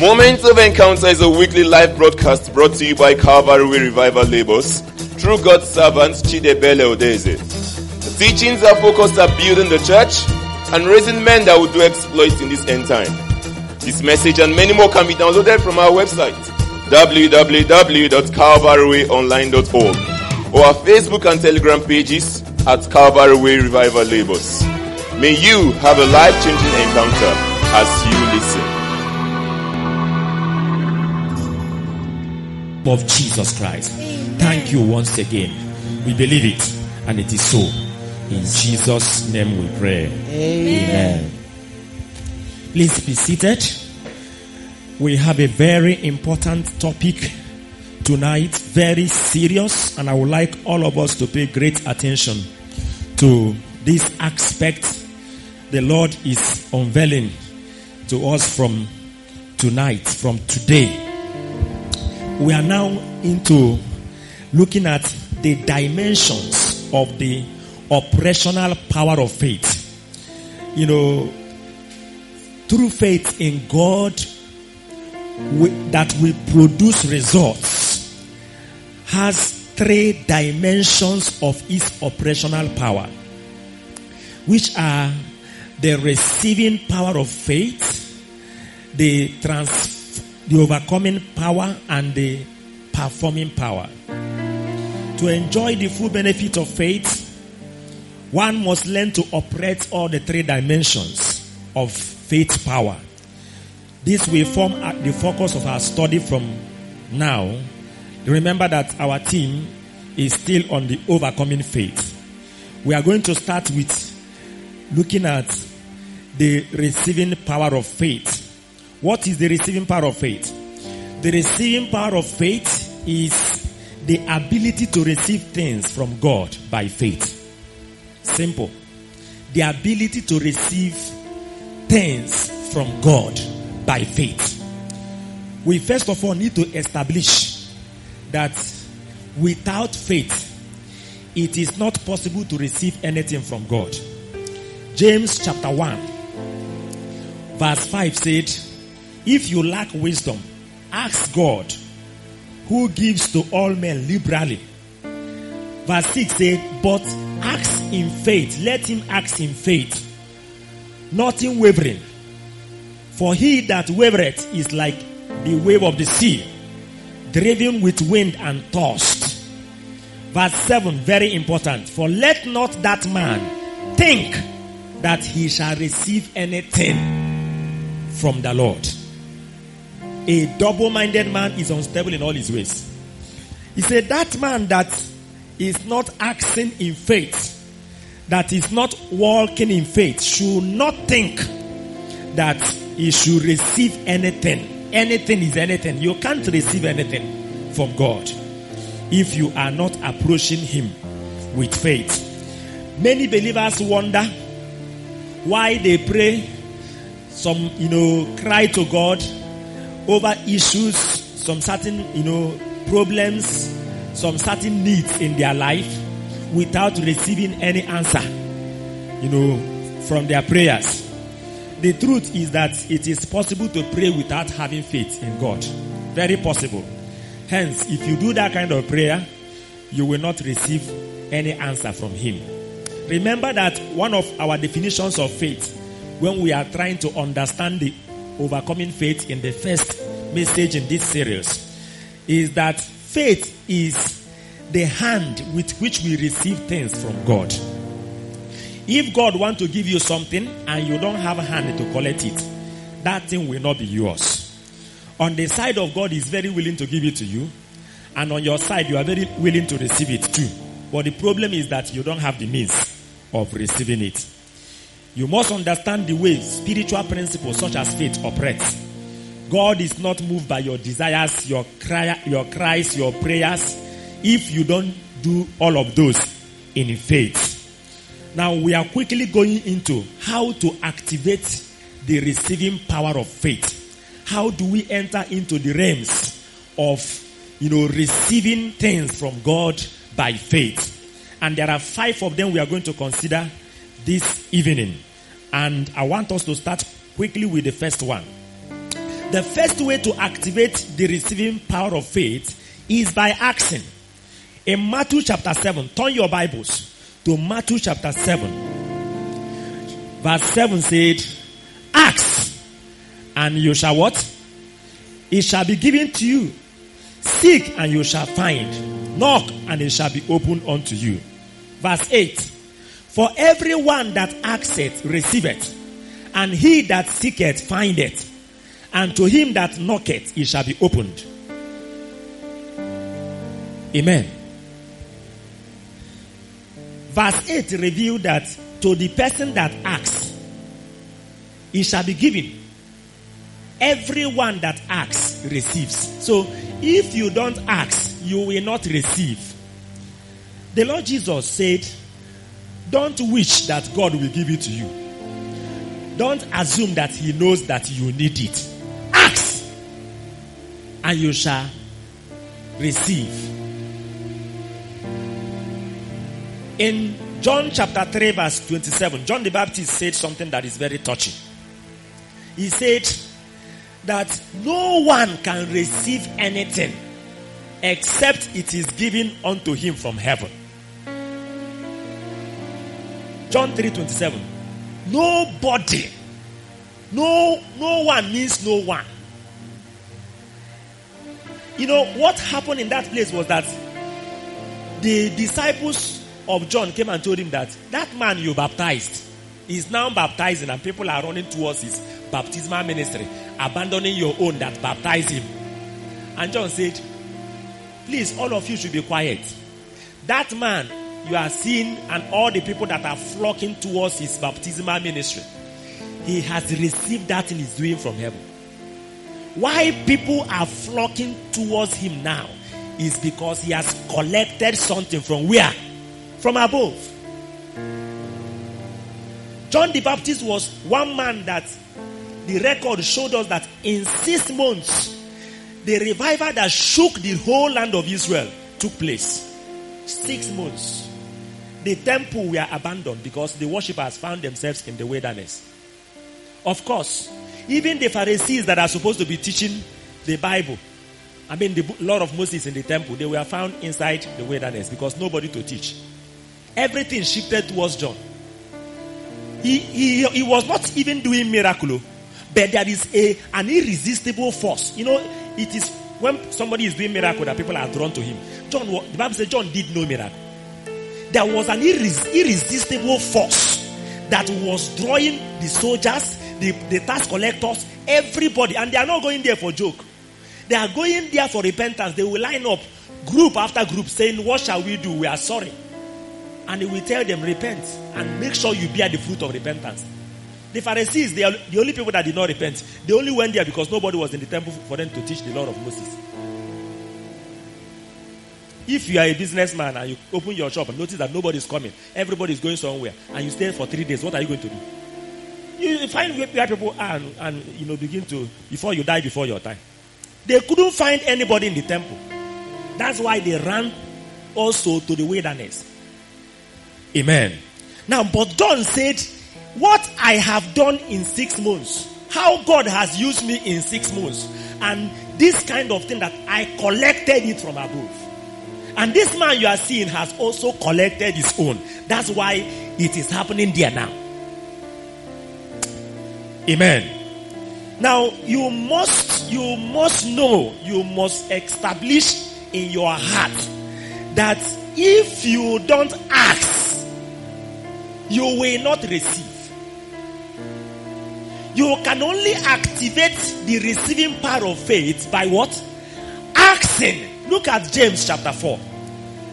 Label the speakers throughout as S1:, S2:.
S1: Moments of Encounter is a weekly live broadcast brought to you by Calvary Revival Labels through God's servants Chidebele Odeze. The teachings are focused on building the church and raising men that will do exploits in this end time. This message and many more can be downloaded from our website www.calvaryonline.org or our Facebook and Telegram pages at Calvary Way Revival Labels. May you have a life-changing encounter as you listen.
S2: Of Jesus Christ. Thank you once again. We believe it and it is so. In Jesus' name we pray. Amen. Please be seated. We have a very important topic tonight, very serious, and I would like all of us to pay great attention to this aspect the Lord is unveiling to us from tonight, from today we are now into looking at the dimensions of the operational power of faith. You know, through faith in God we, that will produce results has three dimensions of its operational power, which are the receiving power of faith, the trans the overcoming power and the performing power. To enjoy the full benefit of faith, one must learn to operate all the three dimensions of faith power. This will form the focus of our study from now. Remember that our team is still on the overcoming faith. We are going to start with looking at the receiving power of faith. What is the receiving power of faith? The receiving power of faith is the ability to receive things from God by faith. Simple. The ability to receive things from God by faith. We first of all need to establish that without faith, it is not possible to receive anything from God. James chapter 1 verse 5 said, if you lack wisdom, ask God, who gives to all men liberally. Verse 6 says, But ask in faith. Let him ask in faith, not in wavering. For he that wavereth is like the wave of the sea, driven with wind and tossed. Verse 7, very important. For let not that man think that he shall receive anything from the Lord. A double minded man is unstable in all his ways. He said, That man that is not acting in faith, that is not walking in faith, should not think that he should receive anything. Anything is anything. You can't receive anything from God if you are not approaching Him with faith. Many believers wonder why they pray, some, you know, cry to God over issues, some certain, you know, problems, some certain needs in their life without receiving any answer, you know, from their prayers. The truth is that it is possible to pray without having faith in God. Very possible. Hence, if you do that kind of prayer, you will not receive any answer from Him. Remember that one of our definitions of faith, when we are trying to understand the overcoming faith in the first message in this series, is that faith is the hand with which we receive things from God. If God wants to give you something and you don't have a hand to collect it, that thing will not be yours. On the side of God is very willing to give it to you, and on your side you are very willing to receive it too. But the problem is that you don't have the means of receiving it. You must understand the way spiritual principles such as faith operates. God is not moved by your desires, your cry, your cries, your prayers, if you don't do all of those in faith. Now we are quickly going into how to activate the receiving power of faith. How do we enter into the realms of, you know, receiving things from God by faith? And there are five of them we are going to consider this evening. And I want us to start quickly with the first one. The first way to activate the receiving power of faith is by asking. In Matthew chapter 7, turn your Bibles to Matthew chapter 7. Verse 7 said, Ask, and you shall what? It shall be given to you. Seek, and you shall find. Knock, and it shall be opened unto you. Verse 8. For everyone that asketh receiveth, and he that seeketh findeth, and to him that knocketh it shall be opened. Amen. Verse 8 revealed that to the person that asks, it shall be given. Everyone that asks receives. So if you don't ask, you will not receive. The Lord Jesus said, Don't wish that God will give it to you. Don't assume that He knows that you need it. Ask, and you shall receive. In John chapter 3, verse 27, John the Baptist said something that is very touching. He said that no one can receive anything except it is given unto him from heaven. John 3:27. Nobody. No no one means no one. You know what happened in that place was that the disciples of John came and told him that that man you baptized is now baptizing and people are running towards his baptismal ministry, abandoning your own that baptized him. And John said, Please, all of you should be quiet. That man you are seeing and all the people that are flocking towards his baptismal ministry, he has received that and is doing from heaven. Why people are flocking towards him now is because he has collected something from where? From above. John the Baptist was one man that the record showed us that in six months, the revival that shook the whole land of Israel took place. Six months. The temple were abandoned because the worshippers found themselves in the wilderness. Of course, even the Pharisees that are supposed to be teaching the Bible, I mean the law of Moses in the temple, they were found inside the wilderness because nobody to teach. Everything shifted towards John. He, he, he was not even doing miracle, but there is a an irresistible force. You know, it is when somebody is doing miracle that people are drawn to him. John, the Bible says John did no miracle. There was an irres- irresistible force that was drawing the soldiers, the, the tax collectors, everybody, and they are not going there for joke. They are going there for repentance. They will line up group after group saying, What shall we do? We are sorry. And he will tell them, Repent and make sure you bear the fruit of repentance. The Pharisees, they are the only people that did not repent. They only went there because nobody was in the temple for them to teach the law of Moses. If you are a businessman and you open your shop and notice that nobody is coming, everybody is going somewhere, and you stay for three days, what are you going to do? You find where people are and, and you know begin to before you die before your time. They couldn't find anybody in the temple. That's why they ran also to the wilderness. Amen. Now, but John said, What I have done in six months, how God has used me in six months, and this kind of thing that I collected it from above. And this man you are seeing has also collected his own. That's why it is happening there now. Amen. Now you must you must know, you must establish in your heart that if you don't ask, you will not receive. You can only activate the receiving power of faith by what? Asking. Look at James chapter 4.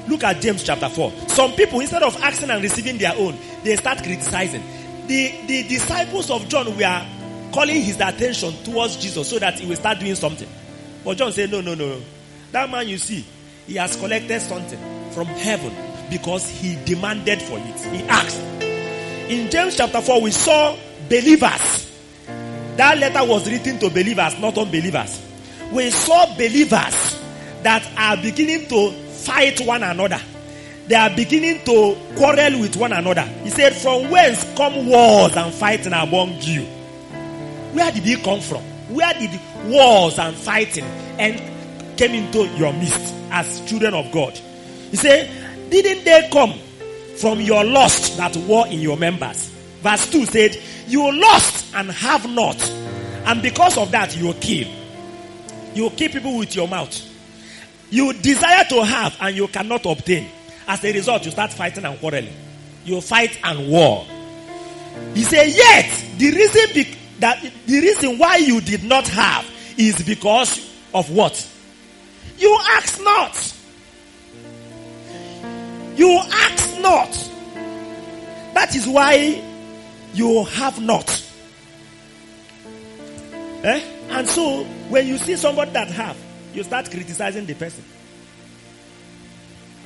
S2: Look at James chapter 4. Some people, instead of asking and receiving their own, they start criticizing. The, the disciples of John were calling his attention towards Jesus so that he will start doing something. But John said, No, no, no. That man you see, he has collected something from heaven because he demanded for it. He asked. In James chapter 4, we saw believers. That letter was written to believers, not unbelievers. We saw believers that are beginning to fight one another. They are beginning to quarrel with one another. He said, From whence come wars and fighting among you? Where did he come from? Where did wars and fighting and came into your midst as children of God? He said, Didn't they come from your lust that war in your members? Verse 2 said, You lost and have not. And because of that, you kill. You kill people with your mouth. You desire to have and you cannot obtain. As a result, you start fighting and quarreling. You fight and war. He said, yet the reason be- that the reason why you did not have is because of what? You ask not. You ask not. That is why you have not. Eh? And so when you see somebody that have, you start criticizing the person.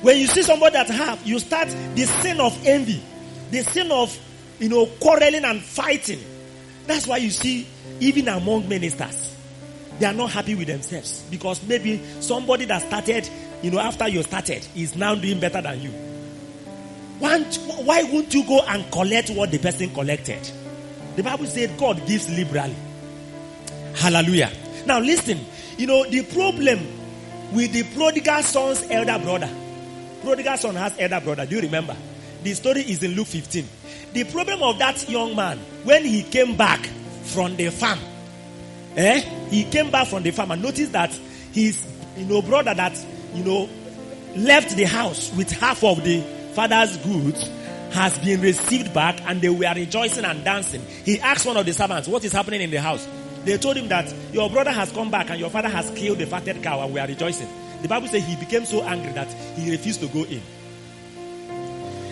S2: When you see somebody that have, you start the sin of envy, the sin of you know quarreling and fighting. That's why you see even among ministers, they are not happy with themselves because maybe somebody that started, you know, after you started is now doing better than you. Why, won't you go and collect what the person collected? The Bible said God gives liberally. Hallelujah. Now listen, you know, the problem with the prodigal son's elder brother. Prodigal son has elder brother. Do you remember? The story is in Luke 15. The problem of that young man, when he came back from the farm, eh? He came back from the farm and noticed that his, you know, brother that, you know, left the house with half of the father's goods has been received back and they were rejoicing and dancing. He asked one of the servants, what is happening in the house? They told him that your brother has come back and your father has killed the fatted cow and we are rejoicing. The Bible says he became so angry that he refused to go in.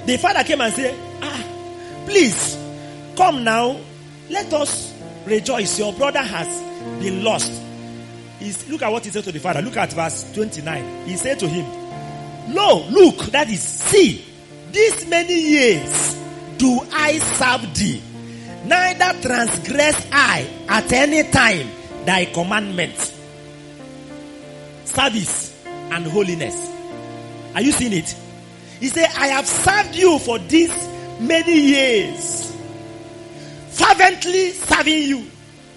S2: The father came and said, Ah, please come now. Let us rejoice. Your brother has been lost. He's, look at what he said to the father. Look at verse 29. He said to him, Lo, look, that is, see, these many years do I serve thee neither transgress I at any time thy commandments. Service and holiness. Are you seeing it? He said, I have served you for these many years, fervently serving you,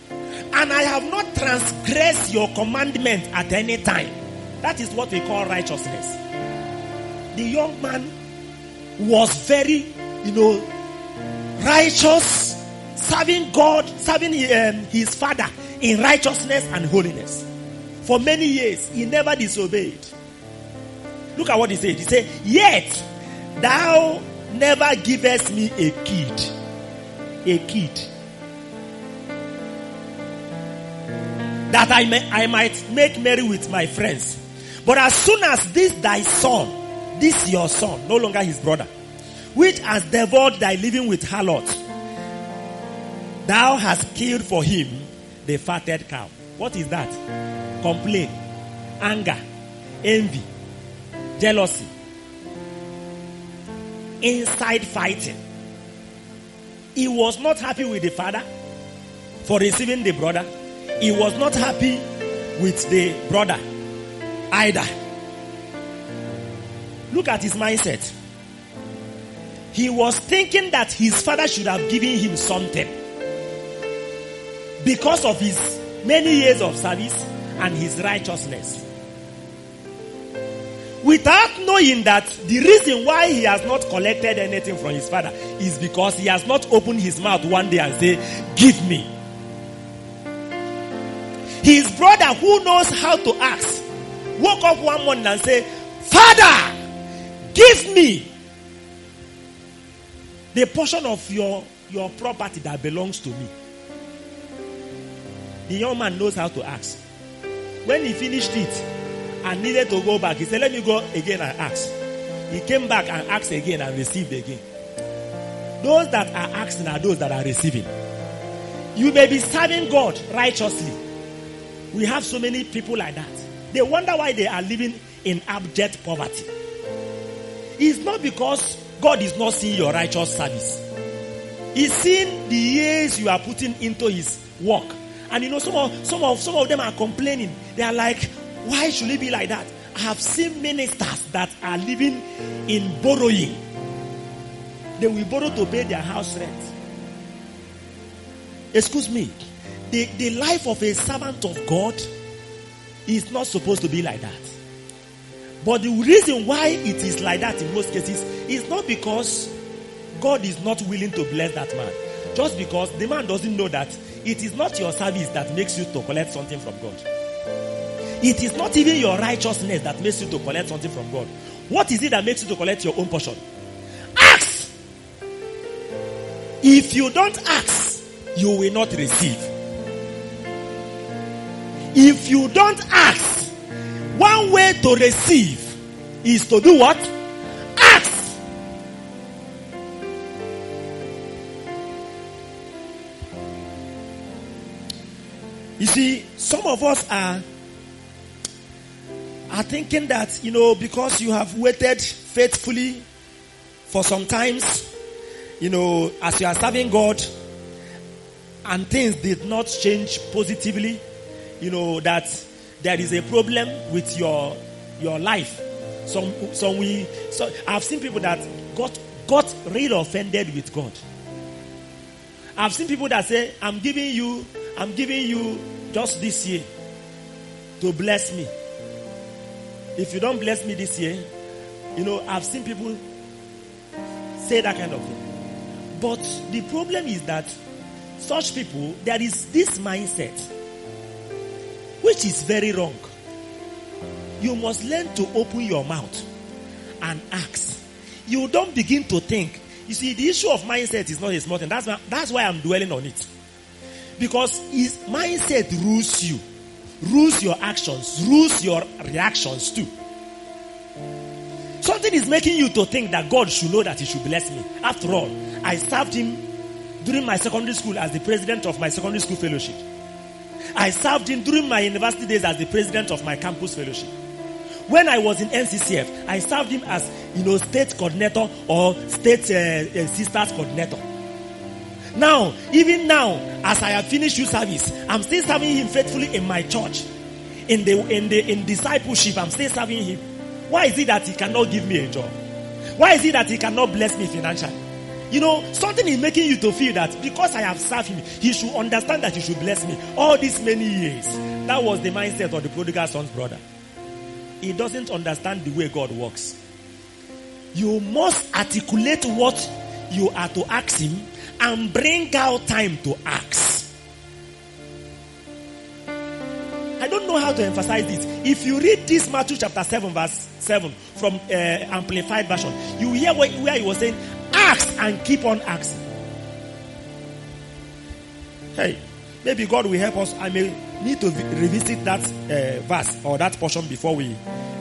S2: and I have not transgressed your commandment at any time. That is what we call righteousness. The young man was very, you know, righteous, serving God, serving um, his father in righteousness and holiness. For many years, he never disobeyed. Look at what he said. He said, Yet thou never givest me a kid. A kid. That I, may, I might make merry with my friends. But as soon as this thy son, this your son, no longer his brother, which has devoured thy living with harlots, thou hast killed for him the fatted cow. What is that? Complaint, anger, envy, jealousy, inside fighting. He was not happy with the father for receiving the brother. He was not happy with the brother either. Look at his mindset. He was thinking that his father should have given him something because of his many years of service and his righteousness. Without knowing that the reason why he has not collected anything from his father is because he has not opened his mouth one day and say, give me. His brother who knows how to ask woke up one morning and said, Father, give me the portion of your, your property that belongs to me. The young man knows how to ask. When he finished it and needed to go back, he said, Let me go again and ask. He came back and asked again and received again. Those that are asking are those that are receiving. You may be serving God righteously. We have so many people like that. They wonder why they are living in abject poverty. It's not because God is not seeing your righteous service. He's seeing the years you are putting into his work. And you know, some of some of some of them are complaining. They are like, why should it be like that? I have seen ministers that are living in borrowing. They will borrow to pay their house rent. Excuse me. the, the life of a servant of God is not supposed to be like that. But the reason why it is like that in most cases is not because God is not willing to bless that man. Just because the man doesn't know that it is not your service that makes you to collect something from God. It is not even your righteousness that makes you to collect something from God. What is it that makes you to collect your own portion? Ask! If you don't ask, you will not receive. If you don't ask, one way to receive is to do what? You see, some of us are are thinking that you know because you have waited faithfully for some times, you know, as you are serving God, and things did not change positively, you know that there is a problem with your your life. Some some we so I've seen people that got got really offended with God. I've seen people that say, I'm giving you, I'm giving you just this year to bless me. If you don't bless me this year, you know, I've seen people say that kind of thing. But the problem is that such people, there is this mindset, which is very wrong. You must learn to open your mouth and ask. You don't begin to think. You see, the issue of mindset is not a small thing. That's why, that's why I'm dwelling on it. Because his mindset rules you, rules your actions, rules your reactions too. Something is making you to think that God should know that He should bless me. After all, I served Him during my secondary school as the president of my secondary school fellowship. I served Him during my university days as the president of my campus fellowship. When I was in NCCF, I served him as, you know, state coordinator or state uh, uh, sisters coordinator. Now, even now, as I have finished youth service, I'm still serving him faithfully in my church. In the, in the, in discipleship, I'm still serving him. Why is it that he cannot give me a job? Why is it that he cannot bless me financially? You know, something is making you to feel that because I have served him, he should understand that he should bless me. All these many years, that was the mindset of the prodigal son's brother he doesn't understand the way God works. You must articulate what you are to ask Him and bring out time to ask. I don't know how to emphasize this. If you read this Matthew chapter 7, verse 7 from uh, Amplified Version, you hear where, where he was saying, Ask and keep on asking. Hey, maybe God will help us. I may need to revisit that uh, verse or that portion before we,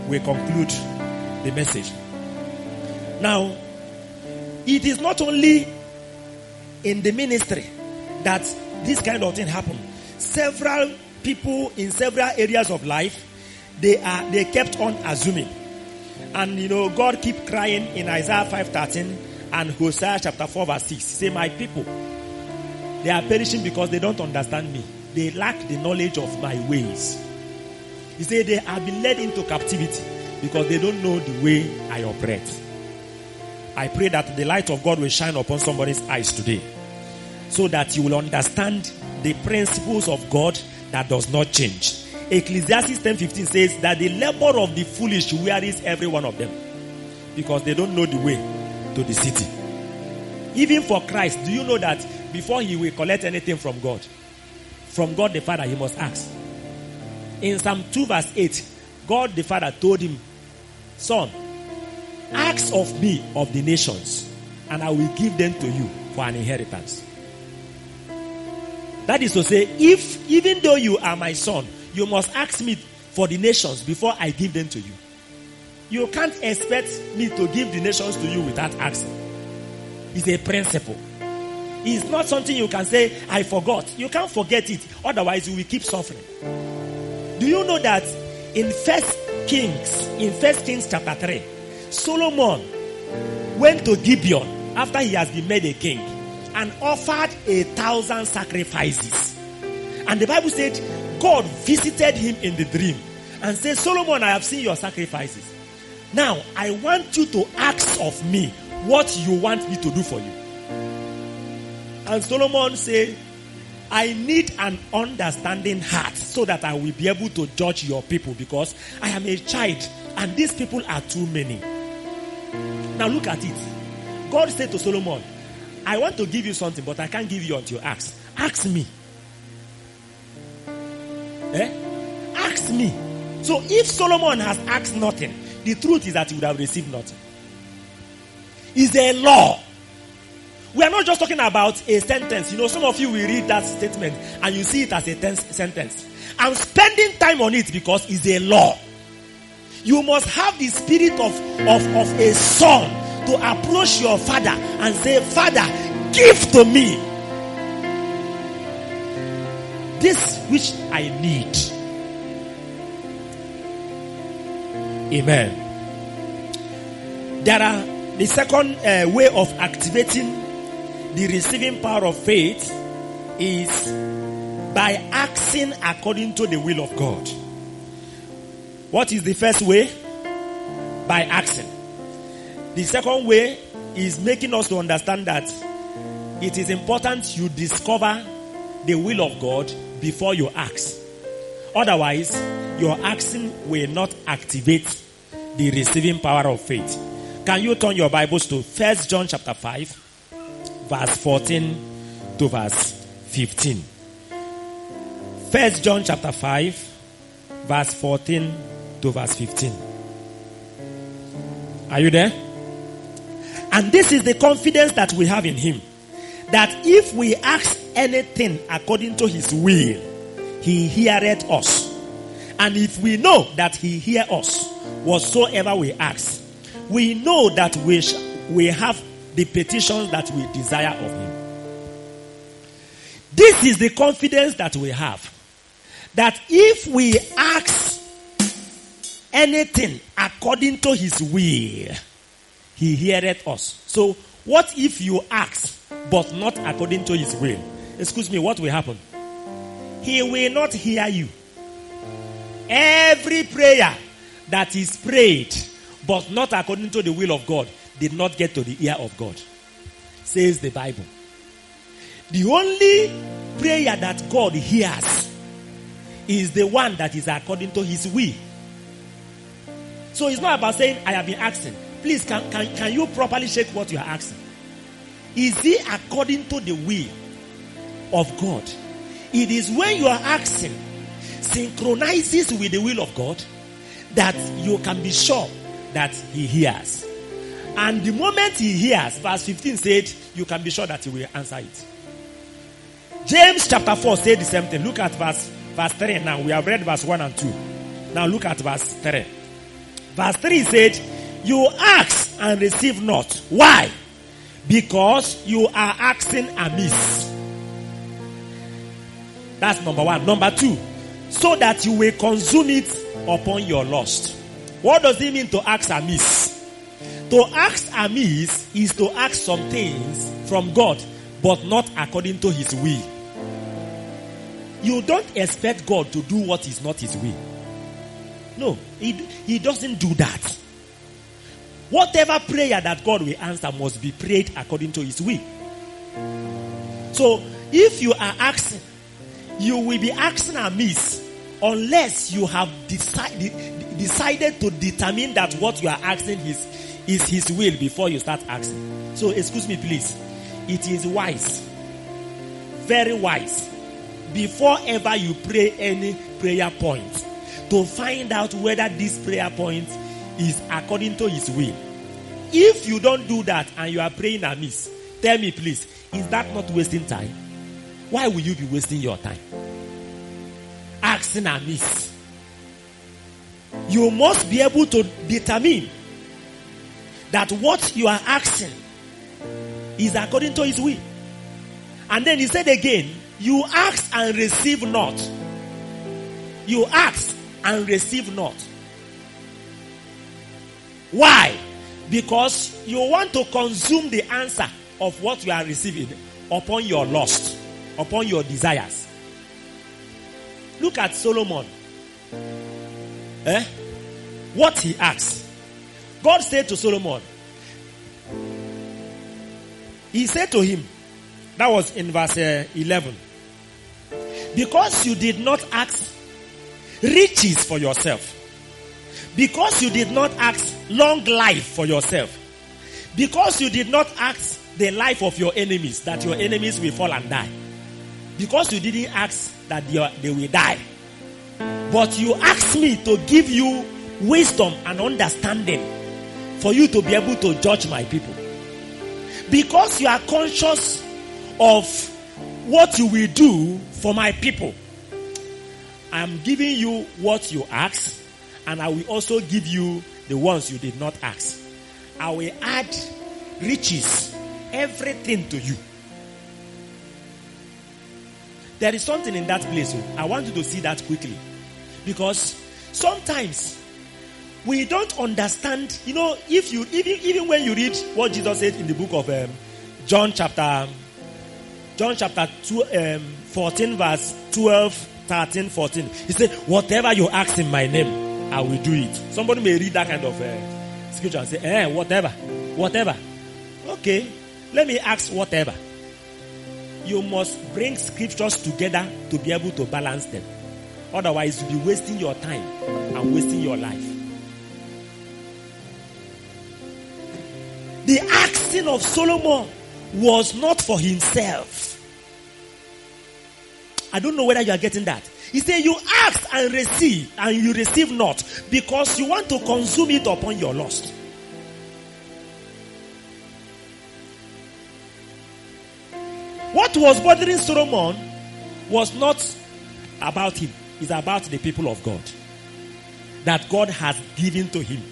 S2: we conclude the message. Now, it is not only in the ministry that this kind of thing happen. Several people in several areas of life, they are they kept on assuming. And you know, God keep crying in Isaiah 5:13 and Hosea chapter 4 verse 6. Say, My people, they are perishing because they don't understand me. They lack the knowledge of my ways. He said they have been led into captivity because they don't know the way I operate. I pray that the light of God will shine upon somebody's eyes today so that you will understand the principles of God that does not change. Ecclesiastes 10:15 says that the labor of the foolish wearies every one of them because they don't know the way to the city. Even for Christ, do you know that before he will collect anything from God, from God the Father, he must ask. In Psalm 2 verse 8, God the Father told him, Son, ask of me of the nations, and I will give them to you for an inheritance. That is to say, if even though you are my son, you must ask me for the nations before I give them to you. You can't expect me to give the nations to you without asking. It's a principle. It's not something you can say, I forgot. You can't forget it. Otherwise, you will keep suffering. Do you know that in First Kings, in First Kings chapter 3, Solomon went to Gibeon after he has been made a king and offered a thousand sacrifices. And the Bible said God visited him in the dream and said, Solomon, I have seen your sacrifices. Now I want you to ask of me what you want me to do for you. And Solomon said, I need an understanding heart so that I will be able to judge your people because I am a child and these people are too many. Now look at it. God said to Solomon, I want to give you something, but I can't give you until you ask. Ask me. Eh? Ask me. So if Solomon has asked nothing, the truth is that he would have received nothing. Is a law. We are not just talking about a sentence. You know, some of you will read that statement and you see it as a tense sentence. I'm spending time on it because it's a law. You must have the spirit of, of, of a son to approach your father and say, Father, give to me this which I need. Amen. There are the second uh, way of activating the receiving power of faith is by acting according to the will of God. What is the first way? By acting. The second way is making us to understand that it is important you discover the will of God before you ask. Otherwise, your asking will not activate the receiving power of faith. Can you turn your Bibles to First John chapter 5, verse 14 to verse 15? First John chapter 5, verse 14 to verse 15. Are you there? And this is the confidence that we have in him. That if we ask anything according to his will, he heareth us. And if we know that he hear us, whatsoever we ask, we know that we, sh- we have the petitions that we desire of him. This is the confidence that we have. That if we ask anything according to his will, he heareth us. So, what if you ask, but not according to his will? Excuse me, what will happen? He will not hear you. Every prayer that is prayed, but not according to the will of God, did not get to the ear of God. Says the Bible. The only prayer that God hears is the one that is according to his will. So it's not about saying, I have been asking. Please, can, can, can you properly check what you are asking? Is it according to the will of God? It is when you are asking, synchronizes with the will of God, that you can be sure that He hears. And the moment He hears, verse 15 said, you can be sure that He will answer it. James chapter 4 said the same thing. Look at verse, verse 3 now. We have read verse 1 and 2. Now look at verse 3. Verse 3 said, You ask and receive not. Why? Because you are asking amiss. That's number one. Number two, so that you will consume it upon your lust. What does it mean to ask amiss? To ask amiss is to ask some things from God, but not according to his will. You don't expect God to do what is not his will. No, he, he doesn't do that. Whatever prayer that God will answer must be prayed according to his will. So, if you are asking, you will be asking amiss unless you have decided, decided to determine that what you are asking is, is his will before you start asking. So, excuse me, please. It is wise, very wise, before ever you pray any prayer point, to find out whether this prayer point is according to his will. If you don't do that and you are praying amiss, tell me please, is that not wasting time? Why will you be wasting your time? Asking amiss. You must be able to determine that what you are asking is according to his will. And then he said again, you ask and receive not. You ask and receive not. Why? Because you want to consume the answer of what you are receiving upon your lust, upon your desires. Look at Solomon. Eh? What he asked. God said to Solomon, He said to him, that was in verse uh, 11. Because you did not ask riches for yourself. Because you did not ask long life for yourself. Because you did not ask the life of your enemies, that your enemies will fall and die. Because you didn't ask that they, will die. But you asked me to give you wisdom and understanding for you to be able to judge my people. Because you are conscious of what you will do for my people. I am giving you what you ask, and I will also give you the ones you did not ask. I will add riches, everything to you. There is something in that place. oh. I want you to see that quickly. Because sometimes we don't understand, you know, if you even even when you read what Jesus said in the book of um, John chapter John chapter 2, um, 14 verse 12, 13, 14. He said, whatever you ask in my name, I will do it. Somebody may read that kind of uh, scripture and say, eh, whatever, whatever. Okay, let me ask whatever. You must bring scriptures together to be able to balance them. Otherwise, you'll be wasting your time and wasting your life. The asking of Solomon was not for himself. I don't know whether you are getting that. He said, You ask and receive, and you receive not because you want to consume it upon your lust. What was bothering Solomon was not about him, it's about the people of God that God has given to him.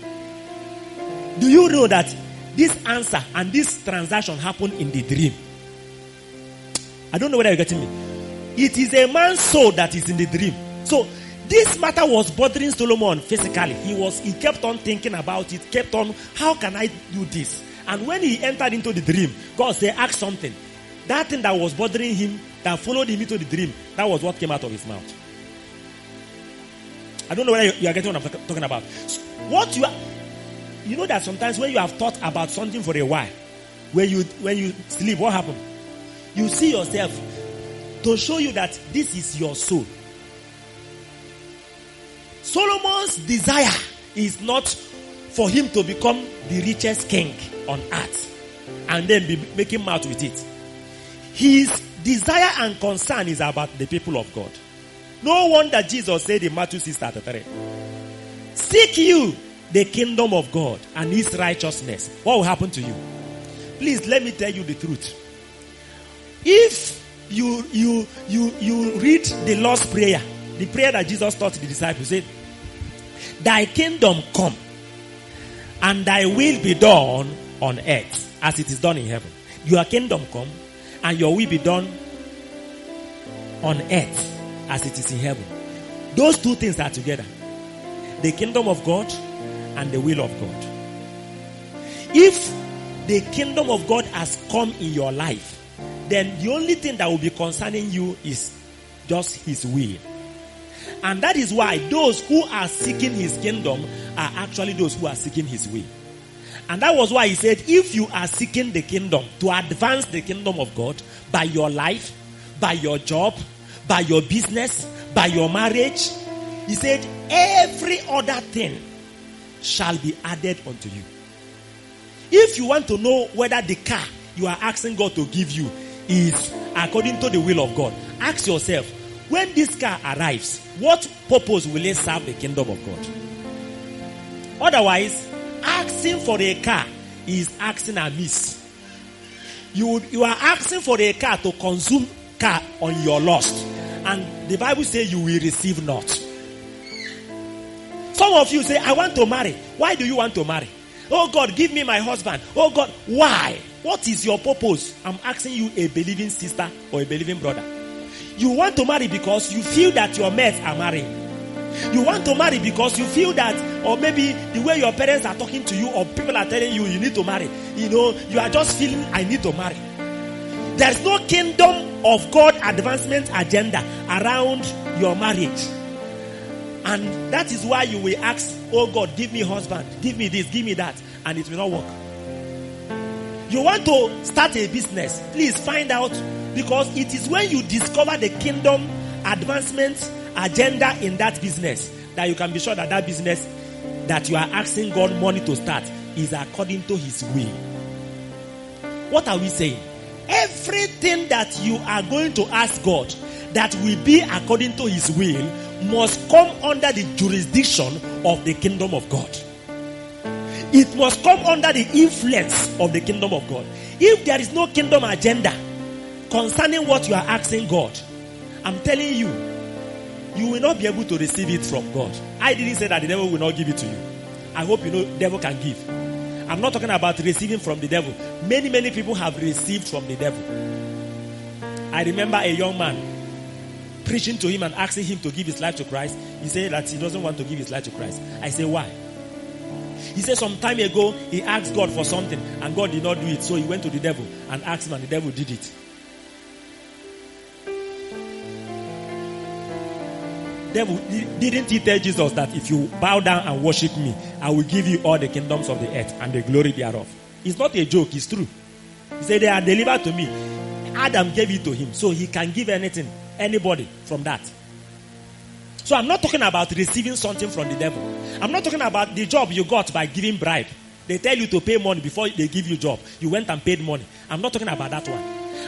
S2: Do you know that this answer and this transaction happened in the dream? I don't know whether you're getting me. It is a man's soul that is in the dream. So this matter was bothering Solomon physically. He was he kept on thinking about it, kept on, how can I do this? And when he entered into the dream, God said, ask something. That thing that was bothering him, that followed him into the dream, that was what came out of his mouth. I don't know whether you are getting what I'm talking about. What you are, you know that sometimes when you have thought about something for a while, when you when you sleep, what happened? You see yourself to show you that this is your soul. Solomon's desire is not for him to become the richest king on earth and then be making mouth with it. His desire and concern is about the people of God. No wonder Jesus said in Matthew 6 33, Seek you the kingdom of God and his righteousness. What will happen to you? Please let me tell you the truth. If you you you you read the Lord's prayer, the prayer that Jesus taught the disciples, said, Thy kingdom come, and thy will be done on earth as it is done in heaven. Your kingdom come, and your will be done on earth as it is in heaven. Those two things are together. The kingdom of God and the will of God. If the kingdom of God has come in your life, then the only thing that will be concerning you is just his will. And that is why those who are seeking his kingdom are actually those who are seeking his will. And that was why he said, if you are seeking the kingdom to advance the kingdom of God by your life, by your job, by your business, by your marriage, he said, every other thing shall be added unto you. If you want to know whether the car you are asking God to give you is according to the will of God, ask yourself, when this car arrives, what purpose will it serve the kingdom of God? Otherwise, asking for a car is asking amiss. You, you are asking for a car to consume car on your lust. And the Bible says you will receive not. Some of you say, I want to marry. Why do you want to marry? Oh God, give me my husband. Oh God, why? What is your purpose? I'm asking you, a believing sister or a believing brother. You want to marry because you feel that your mates are marrying. You want to marry because you feel that, or maybe the way your parents are talking to you, or people are telling you you need to marry. You know, you are just feeling, I need to marry. There's no kingdom of God advancement agenda around your marriage. And that is why you will ask, Oh God, give me husband, give me this, give me that, and it will not work. You want to start a business, please find out because it is when you discover the kingdom advancement agenda in that business that you can be sure that that business that you are asking God money to start is according to his will. What are we saying? Everything that you are going to ask God that will be according to his will must come under the jurisdiction of the kingdom of God. It must come under the influence of the kingdom of God. If there is no kingdom agenda concerning what you are asking God, I'm telling you, you will not be able to receive it from God. I didn't say that the devil will not give it to you. I hope you know devil can give. I'm not talking about receiving from the devil. Many, many people have received from the devil. I remember a young man preaching to him and asking him to give his life to Christ. He said that he doesn't want to give his life to Christ. I say, why? He said some time ago he asked God for something and God did not do it. So he went to the devil and asked him and the devil did it. Devil, didn't he tell Jesus that if you bow down and worship me, I will give you all the kingdoms of the earth and the glory thereof? It's not a joke, it's true. He said they are delivered to me. Adam gave it to him, so he can give anything, anybody from that. So I'm not talking about receiving something from the devil. I'm not talking about the job you got by giving bribe. They tell you to pay money before they give you job. You went and paid money. I'm not talking about that one.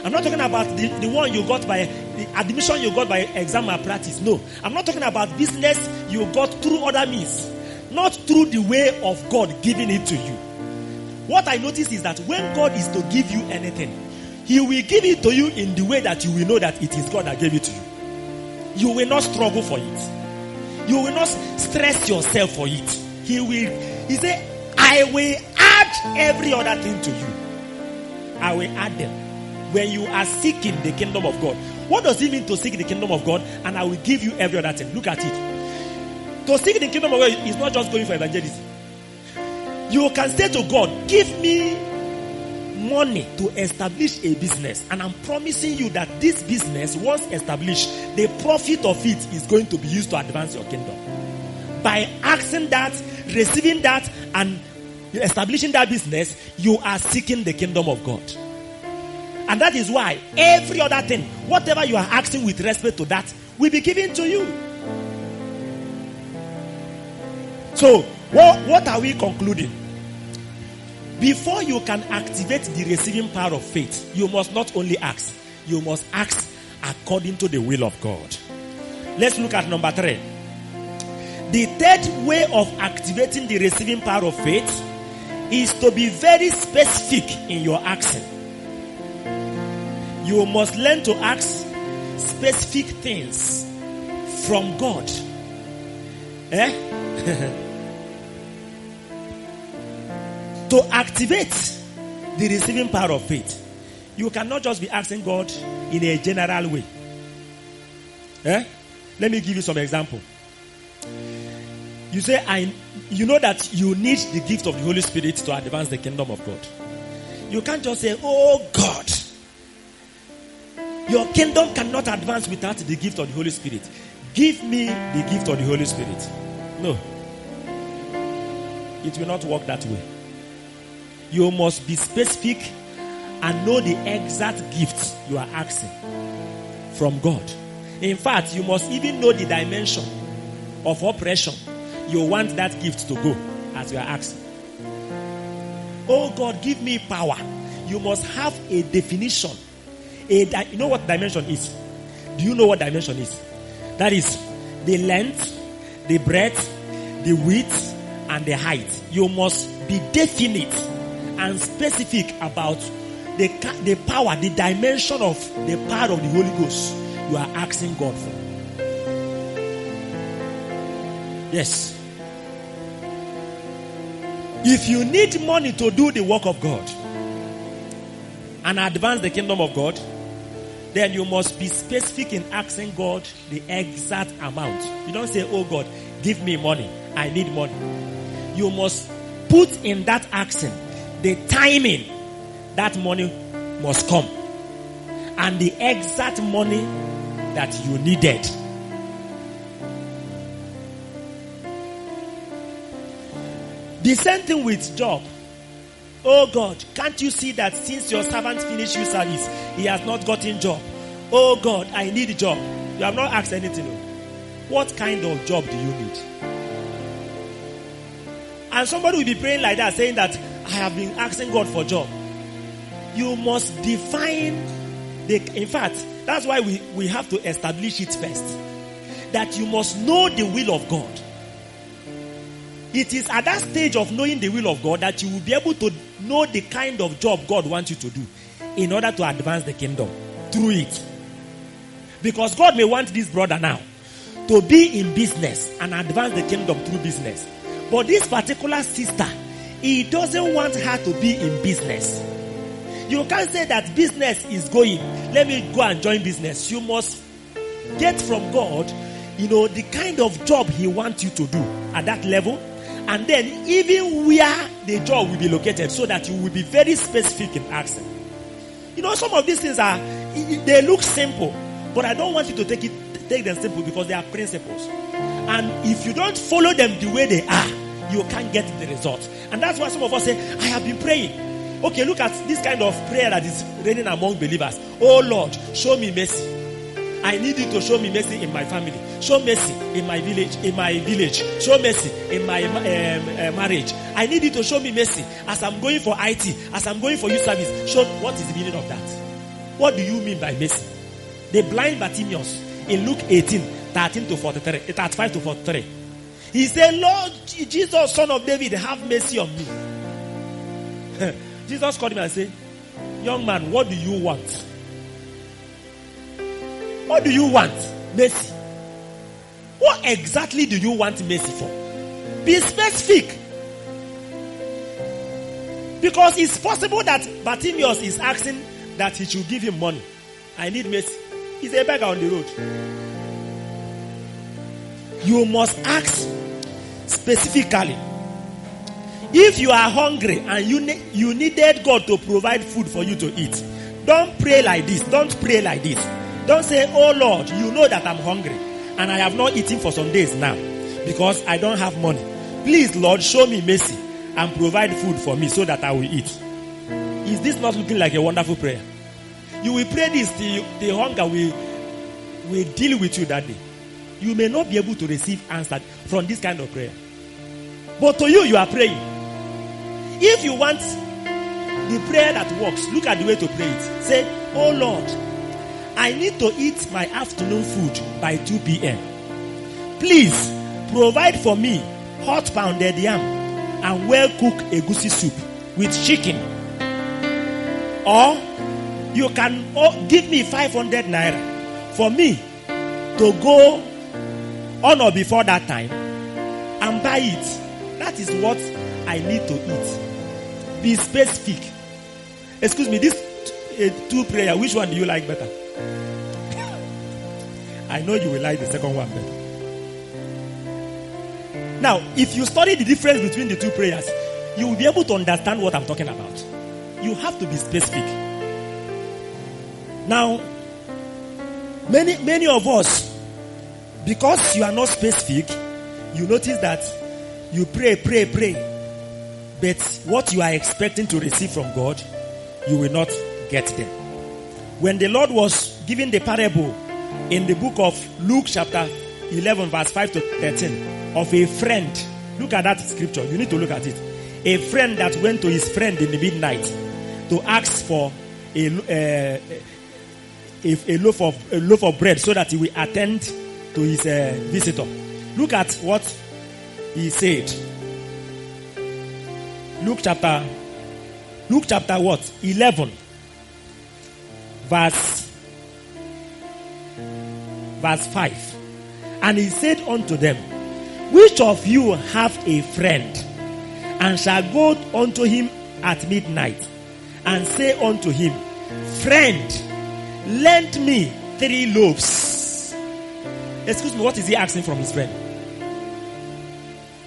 S2: I'm not talking about the, the one you got by the admission you got by exam practice. No. I'm not talking about business you got through other means. Not through the way of God giving it to you. What I notice is that when God is to give you anything, He will give it to you in the way that you will know that it is God that gave it to you. You will not struggle for it. You will not stress yourself for it. He will, He said, I will add every other thing to you. I will add them when you are seeking the kingdom of God. What does it mean to seek the kingdom of God? And I will give you every other thing. Look at it. To seek the kingdom of God is not just going for evangelism. You can say to God, give me money to establish a business. And I'm promising you that this business, once established, the profit of it is going to be used to advance your kingdom. By asking that, receiving that, and establishing that business, you are seeking the kingdom of God. And that is why every other thing, whatever you are asking with respect to that, will be given to you. So, what, what are we concluding? Before you can activate the receiving power of faith, you must not only ask, you must ask according to the will of God. Let's look at number three. The third way of activating the receiving power of faith is to be very specific in your asking. You must learn to ask specific things from God. Eh? to activate the receiving power of faith, you cannot just be asking God in a general way. Eh? Let me give you some example. You say, I, you know that you need the gift of the Holy Spirit to advance the kingdom of God. You can't just say, Oh God, your kingdom cannot advance without the gift of the Holy Spirit. Give me the gift of the Holy Spirit. No. It will not work that way you must be specific and know the exact gift you are asking from God. In fact, you must even know the dimension of operation you want that gift to go as you are asking. Oh God, give me power. You must have a definition. A di- you know what dimension is? Do you know what dimension is? That is the length, the breadth, the width, and the height. You must be definite and specific about the, the power, the dimension of the power of the Holy Ghost you are asking God for. Yes. If you need money to do the work of God and advance the kingdom of God, then you must be specific in asking God the exact amount. You don't say, Oh God, give me money. I need money. You must put in that action the timing that money must come and the exact money that you needed. The same thing with job. Oh God, can't you see that since your servant finished your service, he has not gotten job? Oh God, I need a job. You have not asked anything. What kind of job do you need? And somebody will be praying like that, saying that I have been asking God for job. You must define the, in fact, that's why we, we have to establish it first. That you must know the will of God. It is at that stage of knowing the will of God that you will be able to know the kind of job God wants you to do in order to advance the kingdom through it. Because God may want this brother now to be in business and advance the kingdom through business. But this particular sister, he doesn't want her to be in business. You can't say that business is going. Let me go and join business. You must get from God, you know, the kind of job He wants you to do at that level. And then even where the job will be located so that you will be very specific in asking. You know, some of these things are, they look simple, but I don't want you to take it, take them simple because they are principles. And if you don't follow them the way they are, you can't get the result. And that's why some of us say, I have been praying. Okay, look at this kind of prayer that is reigning among believers. Oh Lord, show me mercy. I need you to show me mercy in my family. Show mercy in my village. In my village. Show mercy in my um, uh, marriage. I need you to show me mercy as I'm going for IT, as I'm going for youth service. Show what is the meaning of that? What do you mean by mercy? The blind Bartimaeus in Luke 18, 13 to 43, 35 to 43. He said, Lord Jesus, son of David, have mercy on me. Jesus called him and said, Young man, what do you want? What do you want? Mercy. What exactly do you want mercy for? Be specific. Because it's possible that Bartimaeus is asking that he should give him money. I need mercy. He's a beggar on the road. You must ask specifically. If you are hungry and you, ne- you needed God to provide food for you to eat, don't pray like this. Don't pray like this. Don't say, Oh Lord, you know that I'm hungry and I have not eaten for some days now because I don't have money. Please, Lord, show me mercy and provide food for me so that I will eat. Is this not looking like a wonderful prayer? You will pray this, the, the hunger will, will deal with you that day. You may not be able to receive answer from this kind of prayer. But to you, you are praying. If you want the prayer that works, look at the way to pray it. Say, Oh Lord, I need to eat my afternoon food by 2 p.m. Please provide for me hot pounded yam and well cooked egusi soup with chicken. Or you can oh, give me 500 naira for me to go on or before that time and buy it. That is what I need to eat. Be specific. Excuse me, this uh, two prayer, which one do you like better? I know you will like the second one better. Now, if you study the difference between the two prayers, you will be able to understand what I'm talking about. You have to be specific. Now, many many of us, because you are not specific, you notice that you pray, pray, pray, but what you are expecting to receive from God, you will not get them. When the Lord was giving the parable in the book of Luke, chapter 11, verse 5 to 13, of a friend, look at that scripture. You need to look at it. A friend that went to his friend in the midnight to ask for a, uh, a, a, loaf of, a loaf of bread so that he will attend to his uh, visitor. Look at what he said. Luke chapter, Luke chapter what? 11 verse verse 5 and he said unto them which of you have a friend and shall go unto him at midnight and say unto him friend lend me three loaves excuse me what is he asking from his friend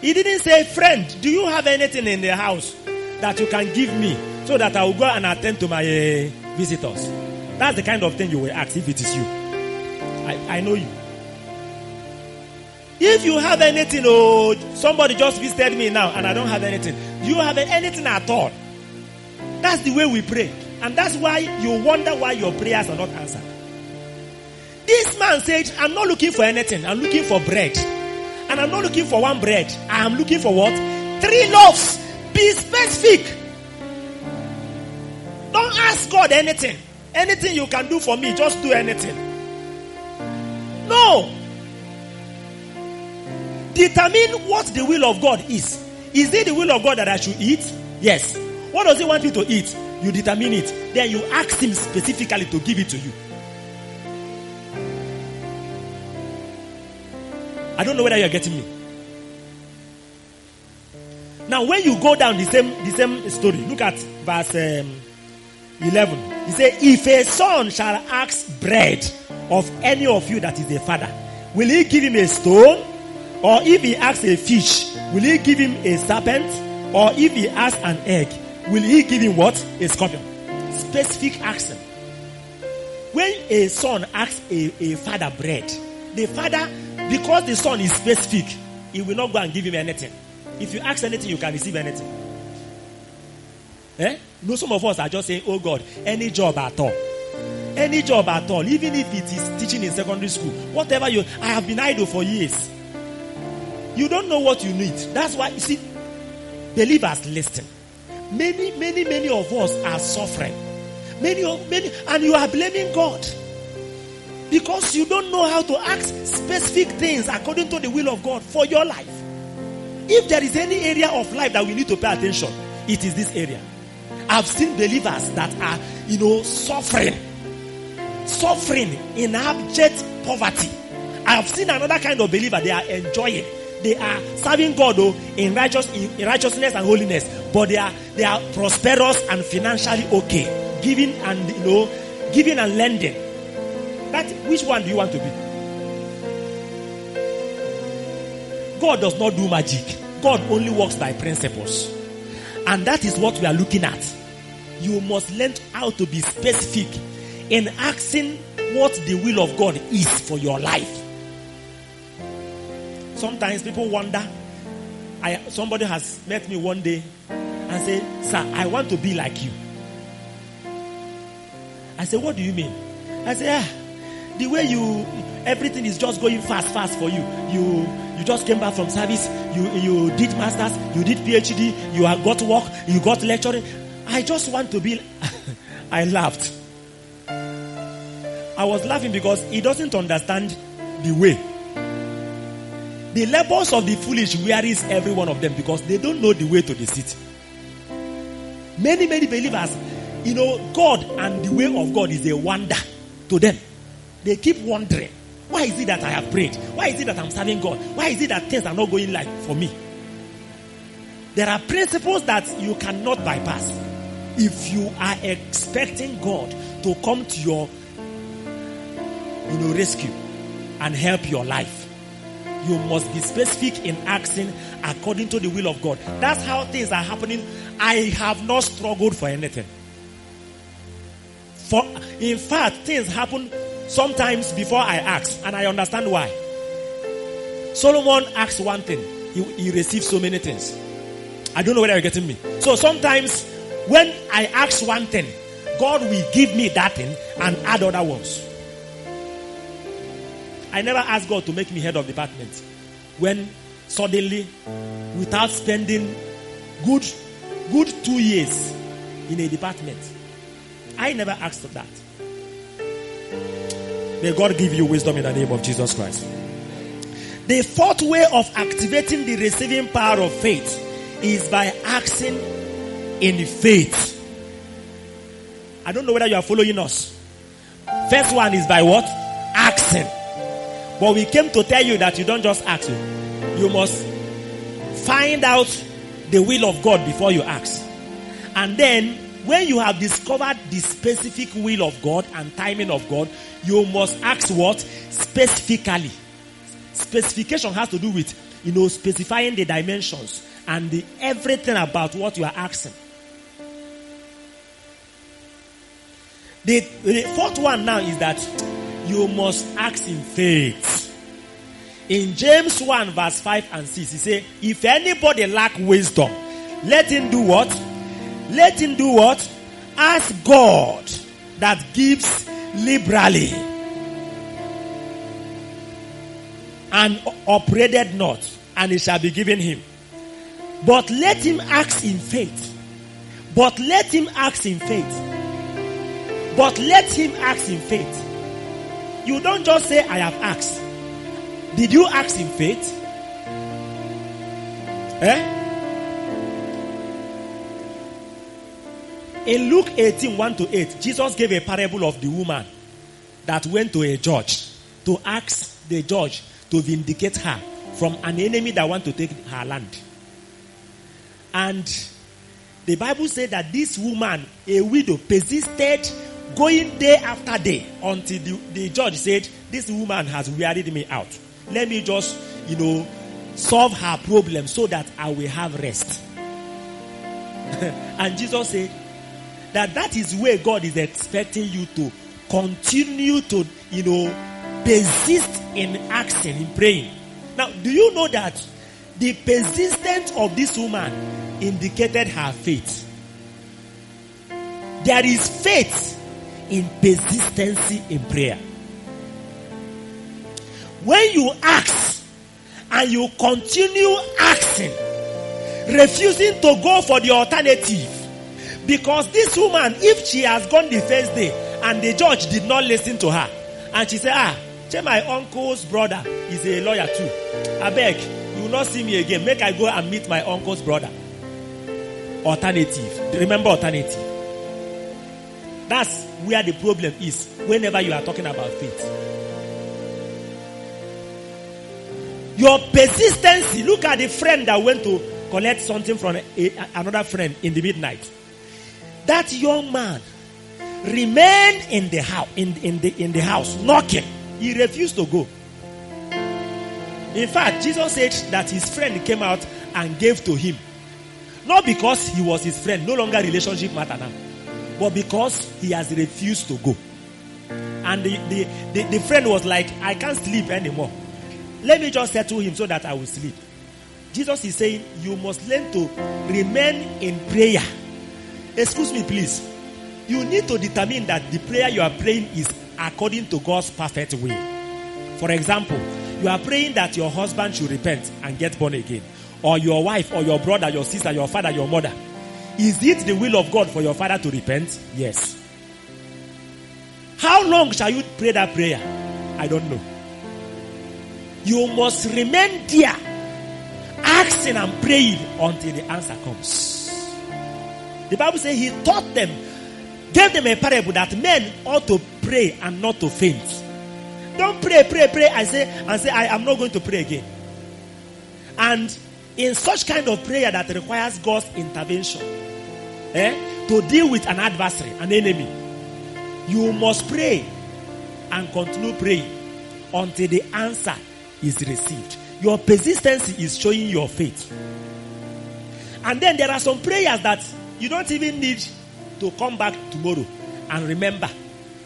S2: he didn't say friend do you have anything in the house that you can give me so that i will go and attend to my uh, visitors that's the kind of thing you will ask if it is you. I, I know you. If you have anything, oh, somebody just visited me now and I don't have anything. Do you have anything at all? That's the way we pray. And that's why you wonder why your prayers are not answered. This man said, I'm not looking for anything. I'm looking for bread. And I'm not looking for one bread. I am looking for what? Three loaves. Be specific. Don't ask God anything. Anything you can do for me, just do anything. No. Determine what the will of God is. Is it the will of God that I should eat? Yes. What does He want me to eat? You determine it. Then you ask Him specifically to give it to you. I don't know whether you're getting me. Now, when you go down the same the same story, look at verse um, 11. He said, If a son shall ask bread of any of you that is a father, will he give him a stone? Or if he asks a fish, will he give him a serpent? Or if he asks an egg, will he give him what? A scorpion. Specific action. When a son asks a, a father bread, the father, because the son is specific, he will not go and give him anything. If you ask anything, you can receive anything. Eh? No, some of us are just saying, oh God, any job at all. Any job at all, even if it is teaching in secondary school, whatever you, I have been idle for years. You don't know what you need. That's why, you see, believers listen. Many, many, many of us are suffering. Many, of many, and you are blaming God. Because you don't know how to ask specific things according to the will of God for your life. If there is any area of life that we need to pay attention, it is this area. I've seen believers that are, you know, suffering, suffering in abject poverty. I have seen another kind of believer, they are enjoying. They are serving God oh, in, righteous, in righteousness and holiness, but they are they are prosperous and financially okay, giving and you know, giving and lending. That which one do you want to be? God does not do magic. God only works by principles. And that is what we are looking at. You must learn how to be specific in asking what the will of God is for your life. Sometimes people wonder. I, somebody has met me one day and said, Sir, I want to be like you. I said, What do you mean? I said, ah, The way you, everything is just going fast, fast for you. You you just came back from service. You you did masters. You did PhD. You have got work. You got lecturing. I just want to be. I laughed. I was laughing because he doesn't understand the way. The labors of the foolish wearies every one of them because they don't know the way to the city. Many, many believers, you know, God and the way of God is a wonder to them. They keep wondering, why is it that I have prayed? Why is it that I'm serving God? Why is it that things are not going like for me? There are principles that you cannot bypass. If you are expecting God to come to your you know rescue and help your life, you must be specific in asking according to the will of God. That's how things are happening. I have not struggled for anything. For in fact, things happen sometimes before I ask, and I understand why. Solomon asks one thing, he, he received so many things. I don't know whether you're getting me. So sometimes when I ask one thing, God will give me that thing and add other ones. I never asked God to make me head of department. When suddenly, without spending good, good two years in a department, I never asked for that. May God give you wisdom in the name of Jesus Christ. The fourth way of activating the receiving power of faith is by asking in faith. I don't know whether you are following us. First one is by what? Asking. But we came to tell you that you don't just ask. You you must find out the will of God before you ask. And then, when you have discovered the specific will of God and timing of God, you must ask what? Specifically. Specification has to do with, you know, specifying the dimensions and the, everything about what you are asking. The, the fourth one now is that you must ask in faith. In James 1 verse 5 and 6, he say, if anybody lack wisdom, let him do what? Let him do what? Ask God that gives liberally. and upbraided not, and it shall be given him. But let him ask in faith. But let him ask in faith. But let him ask in faith. You don't just say, I have asked. Did you ask in faith? Eh? In Luke 18, 1 to 8, Jesus gave a parable of the woman that went to a judge to ask the judge to vindicate her from an enemy that want to take her land. And the Bible said that this woman, a widow, persisted going day after day until the, the judge said, This woman has wearied me out. Let me just, you know, solve her problem so that I will have rest. and Jesus said that that is where God is expecting you to continue to, you know, persist in asking, in praying. Now, do you know that the persistence of this woman indicated her faith? There is faith in persistency in prayer. When you ask and you continue asking, refusing to go for the alternative, because this woman, if she has gone the first day and the judge did not listen to her, and she said, Ah, check my uncle's brother is a lawyer too. I beg, you will not see me again. Make I go and meet my uncle's brother. Alternative. Remember alternative. That's where the problem is whenever you are talking about faith. Your persistency. Look at the friend that went to collect something from a, another friend in the midnight. That young man remained in the house in, in the in the house knocking. He refused to go. In fact, Jesus said that his friend came out and gave to him. Not because he was his friend, no longer relationship matter now but because he has refused to go. And the, the, the, the, friend was like, I can't sleep anymore. Let me just settle him so that I will sleep. Jesus is saying, You must learn to remain in prayer. Excuse me, please. You need to determine that the prayer you are praying is according to God's perfect will. For example, you are praying that your husband should repent and get born again, or your wife, or your brother, your sister, your father, your mother is it the will of God for your father to repent? Yes. How long shall you pray that prayer? I don't know. You must remain there, asking and praying until the answer comes. The Bible says he taught them, gave them a parable that men ought to pray and not to faint. Don't pray, pray, pray, I say, and say, I am not going to pray again. And in such kind of prayer that requires God's intervention, eh, to deal with an adversary, an enemy, you must pray and continue praying until the answer is received. Your persistency is showing your faith. And then there are some prayers that you don't even need to come back tomorrow and remember.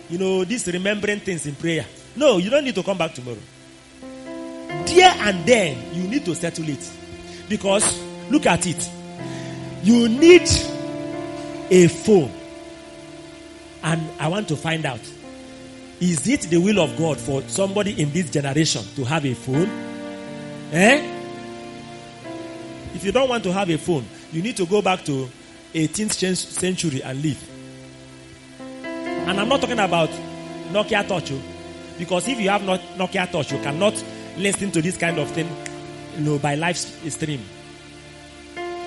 S2: You know, this remembering things in prayer. No, you don't need to come back tomorrow. There and then, you need to settle it. Because, look at it. You need a phone. And I want to find out is it the will of God for somebody in this generation to have a phone? Eh? If you don't want to have a phone, you need to go back to 18th century and live. And I'm not talking about Nokia Touch, oh. because if you have not Nokia Touch, you cannot listen to this kind of thing, you know, by live stream.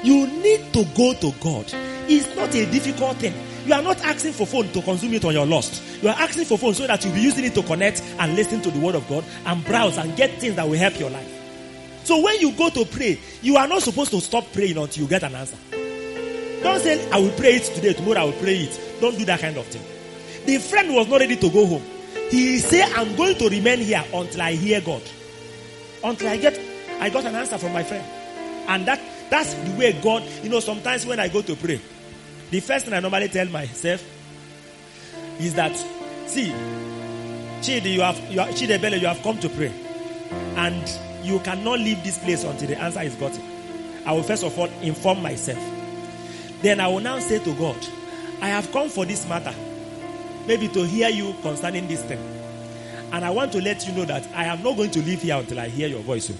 S2: You need to go to God. It's not a difficult thing. You are not asking for phone to consume it on your lust. You are asking for phone so that you'll be using it to connect and listen to the word of God and browse and get things that will help your life. So when you go to pray, you are not supposed to stop praying until you get an answer. Don't say, I will pray it today, tomorrow I will pray it. Don't do that kind of thing. The friend was not ready to go home. He said, I'm going to remain here until I hear God. Until I get I got an answer from my friend. And that that's the way God, you know, sometimes when I go to pray, the first thing I normally tell myself is that, see, Chidi, you have, you have Chidebele, you have come to pray. And you cannot leave this place until the answer is gotten. I will first of all inform myself. Then I will now say to God, I have come for this matter. Maybe to hear you concerning this thing. And I want to let you know that I am not going to leave here until I hear your voice. So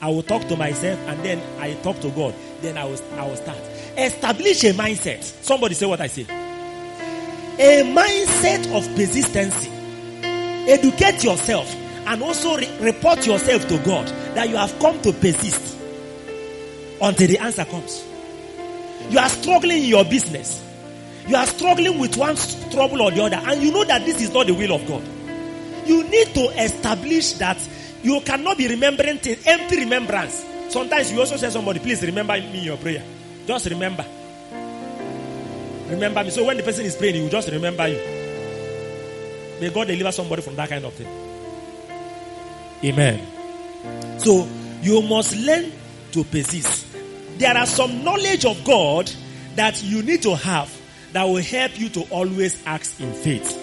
S2: I will talk to myself and then I talk to God. Then I will, I will start. Establish a mindset. Somebody say what I say. A mindset of persistency. Educate yourself and also re- report yourself to God that you have come to persist until the answer comes. You are struggling in your business. You are struggling with one trouble or the other, and you know that this is not the will of God. You need to establish that you cannot be remembering things, empty remembrance. Sometimes you also say somebody, please remember me in your prayer. Just remember. Remember me. So when the person is praying, he will just remember you. May God deliver somebody from that kind of thing. Amen. So you must learn to persist. There are some knowledge of God that you need to have that will help you to always act in faith.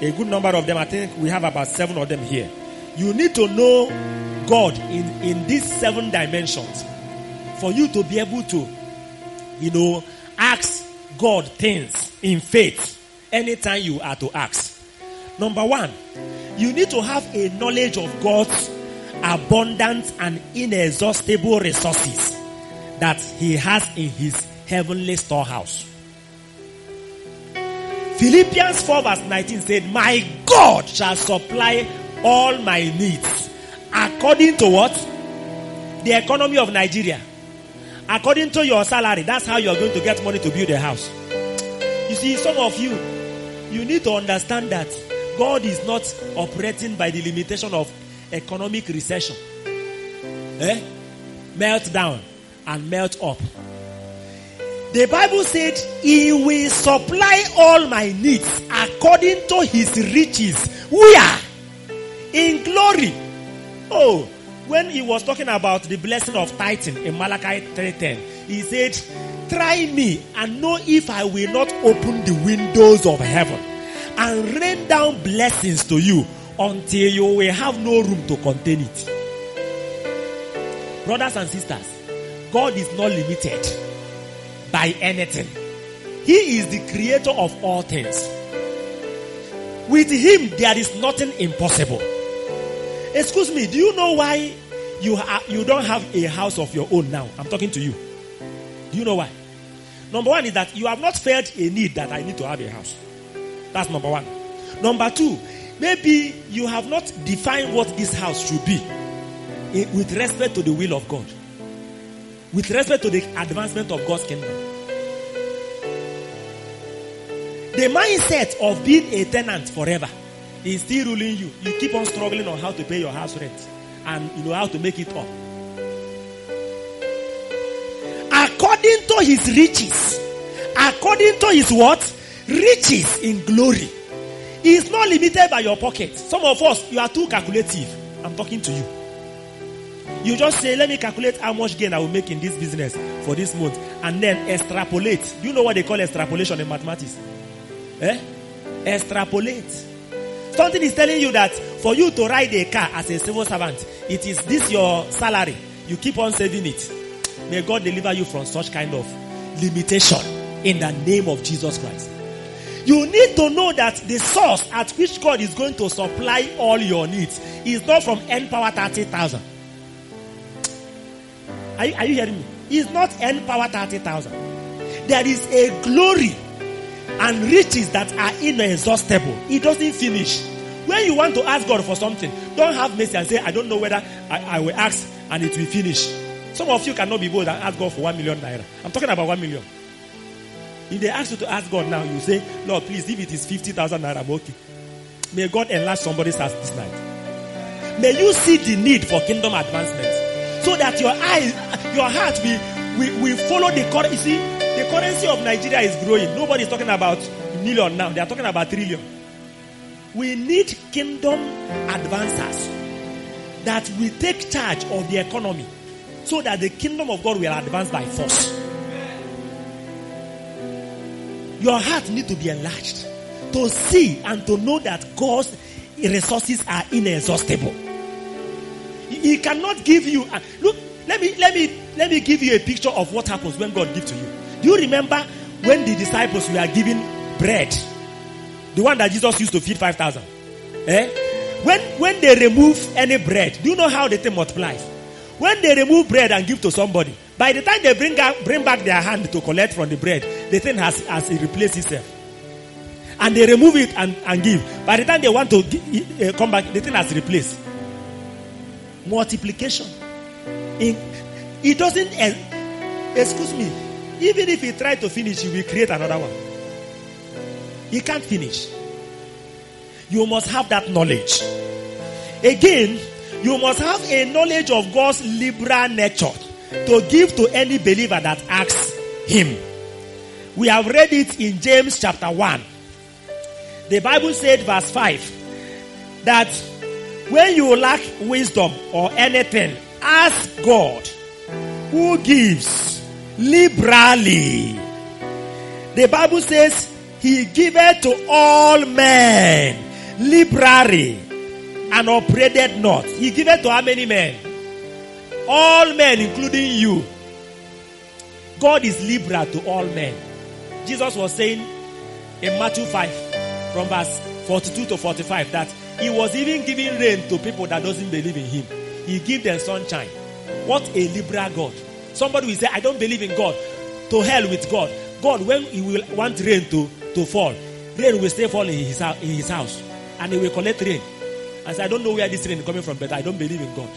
S2: A good number of them, I think we have about seven of them here. You need to know God in, in these seven dimensions for you to be able to, you know, ask God things in faith anytime you are to ask. Number one, you need to have a knowledge of God's abundant and inexhaustible resources that He has in His heavenly storehouse. Philippians 4 verse 19 said, My God shall supply all my needs according to what? The economy of Nigeria. According to your salary, that's how you're going to get money to build a house. You see, some of you, you need to understand that God is not operating by the limitation of economic recession. Eh? Melt down and melt up. The Bible said, He will supply all my needs according to His riches. Where? In glory. Oh, when he was talking about the blessing of tithing in Malachi 3:10, he said, Try me and know if I will not open the windows of heaven and rain down blessings to you until you will have no room to contain it. Brothers and sisters, God is not limited by anything. He is the creator of all things. With him, there is nothing impossible. Excuse me, do you know why you, ha- you don't have a house of your own now? I'm talking to you. Do you know why? Number one is that you have not felt a need that I need to have a house. That's number one. Number two, maybe you have not defined what this house should be eh, with respect to the will of God, with respect to the advancement of God's kingdom. The mindset of being a tenant forever is still ruling you. You keep on struggling on how to pay your house rent and you know how to make it up. According to his riches, according to his what? Riches in glory. Is not limited by your pocket. Some of us, you are too calculative. I'm talking to you. You just say, let me calculate how much gain I will make in this business for this month and then extrapolate. Do you know what they call extrapolation in mathematics? Eh? Extrapolate. Something is telling you that for you to ride a car as a civil servant, it is this your salary. You keep on saving it. May God deliver you from such kind of limitation in the name of Jesus Christ. You need to know that the source at which God is going to supply all your needs is not from N power 30,000. Are, you- are you hearing me? It's not N power 30,000. There is a glory and riches that are inexhaustible. It doesn't finish. When you want to ask God for something, don't have mercy and say, I don't know whether I, I will ask and it will finish. Some of you cannot be bold and ask God for one million naira. I'm talking about one million. If they ask you to ask God now, you say, Lord, please, if it is 50,000 naira, okay. May God enlarge somebody's heart this night. May you see the need for kingdom advancement so that your eyes, your heart will, will, will follow the currency. You see, the currency of Nigeria is growing. Nobody is talking about million now. They are talking about trillion. We need kingdom advancers that will take charge of the economy so that the kingdom of God will advance by force. Your heart need to be enlarged to see and to know that God's resources are inexhaustible. He cannot give you. uh, Look, let me let me let me give you a picture of what happens when God gives to you. Do you remember when the disciples were given bread, the one that Jesus used to feed five thousand? Eh? When when they remove any bread, do you know how the thing multiplies? When they remove bread and give to somebody, by the time they bring out, bring back their hand to collect from the bread, the thing has has replaced itself. And they remove it and, and give. By the time they want to gi- uh, come back, the thing has replaced. Multiplication. In, it doesn't. Excuse me. Even if he try to finish, he will create another one. He can't finish. You must have that knowledge. Again, you must have a knowledge of God's liberal nature to give to any believer that asks Him. We have read it in James chapter 1. The Bible said, verse 5, that when you lack wisdom or anything, ask God who gives liberally. The Bible says, He giveth to all men liberally and upbraided not. He giveth to how many men? All men, including you. God is liberal to all men. Jesus was saying in Matthew 5, from verse 42 to 45, that he was even giving rain to people that doesn't believe in him. He give them sunshine. What a liberal God. Somebody will say, I don't believe in God. To hell with God. God, when he will want rain to, to fall, rain will stay falling in his, in his house. And he will collect rain. And say, I don't know where this rain is coming from, but I don't believe in God.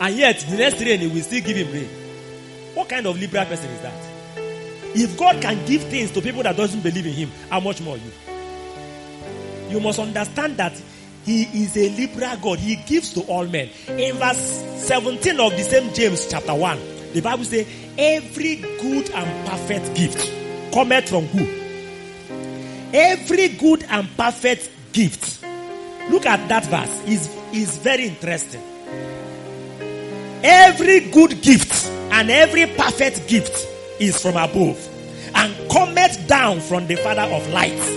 S2: And yet, the next rain, he will still give him rain. What kind of liberal person is that? If God can give things to people that doesn't believe in him, how much more you? You must understand that he is a liberal God. He gives to all men. In verse 17 of the same James chapter 1, the Bible says, every good and perfect gift cometh from who? Every good and perfect gift. Look at that verse. is is very interesting. Every good gift and every perfect gift is from above and cometh down from the Father of lights,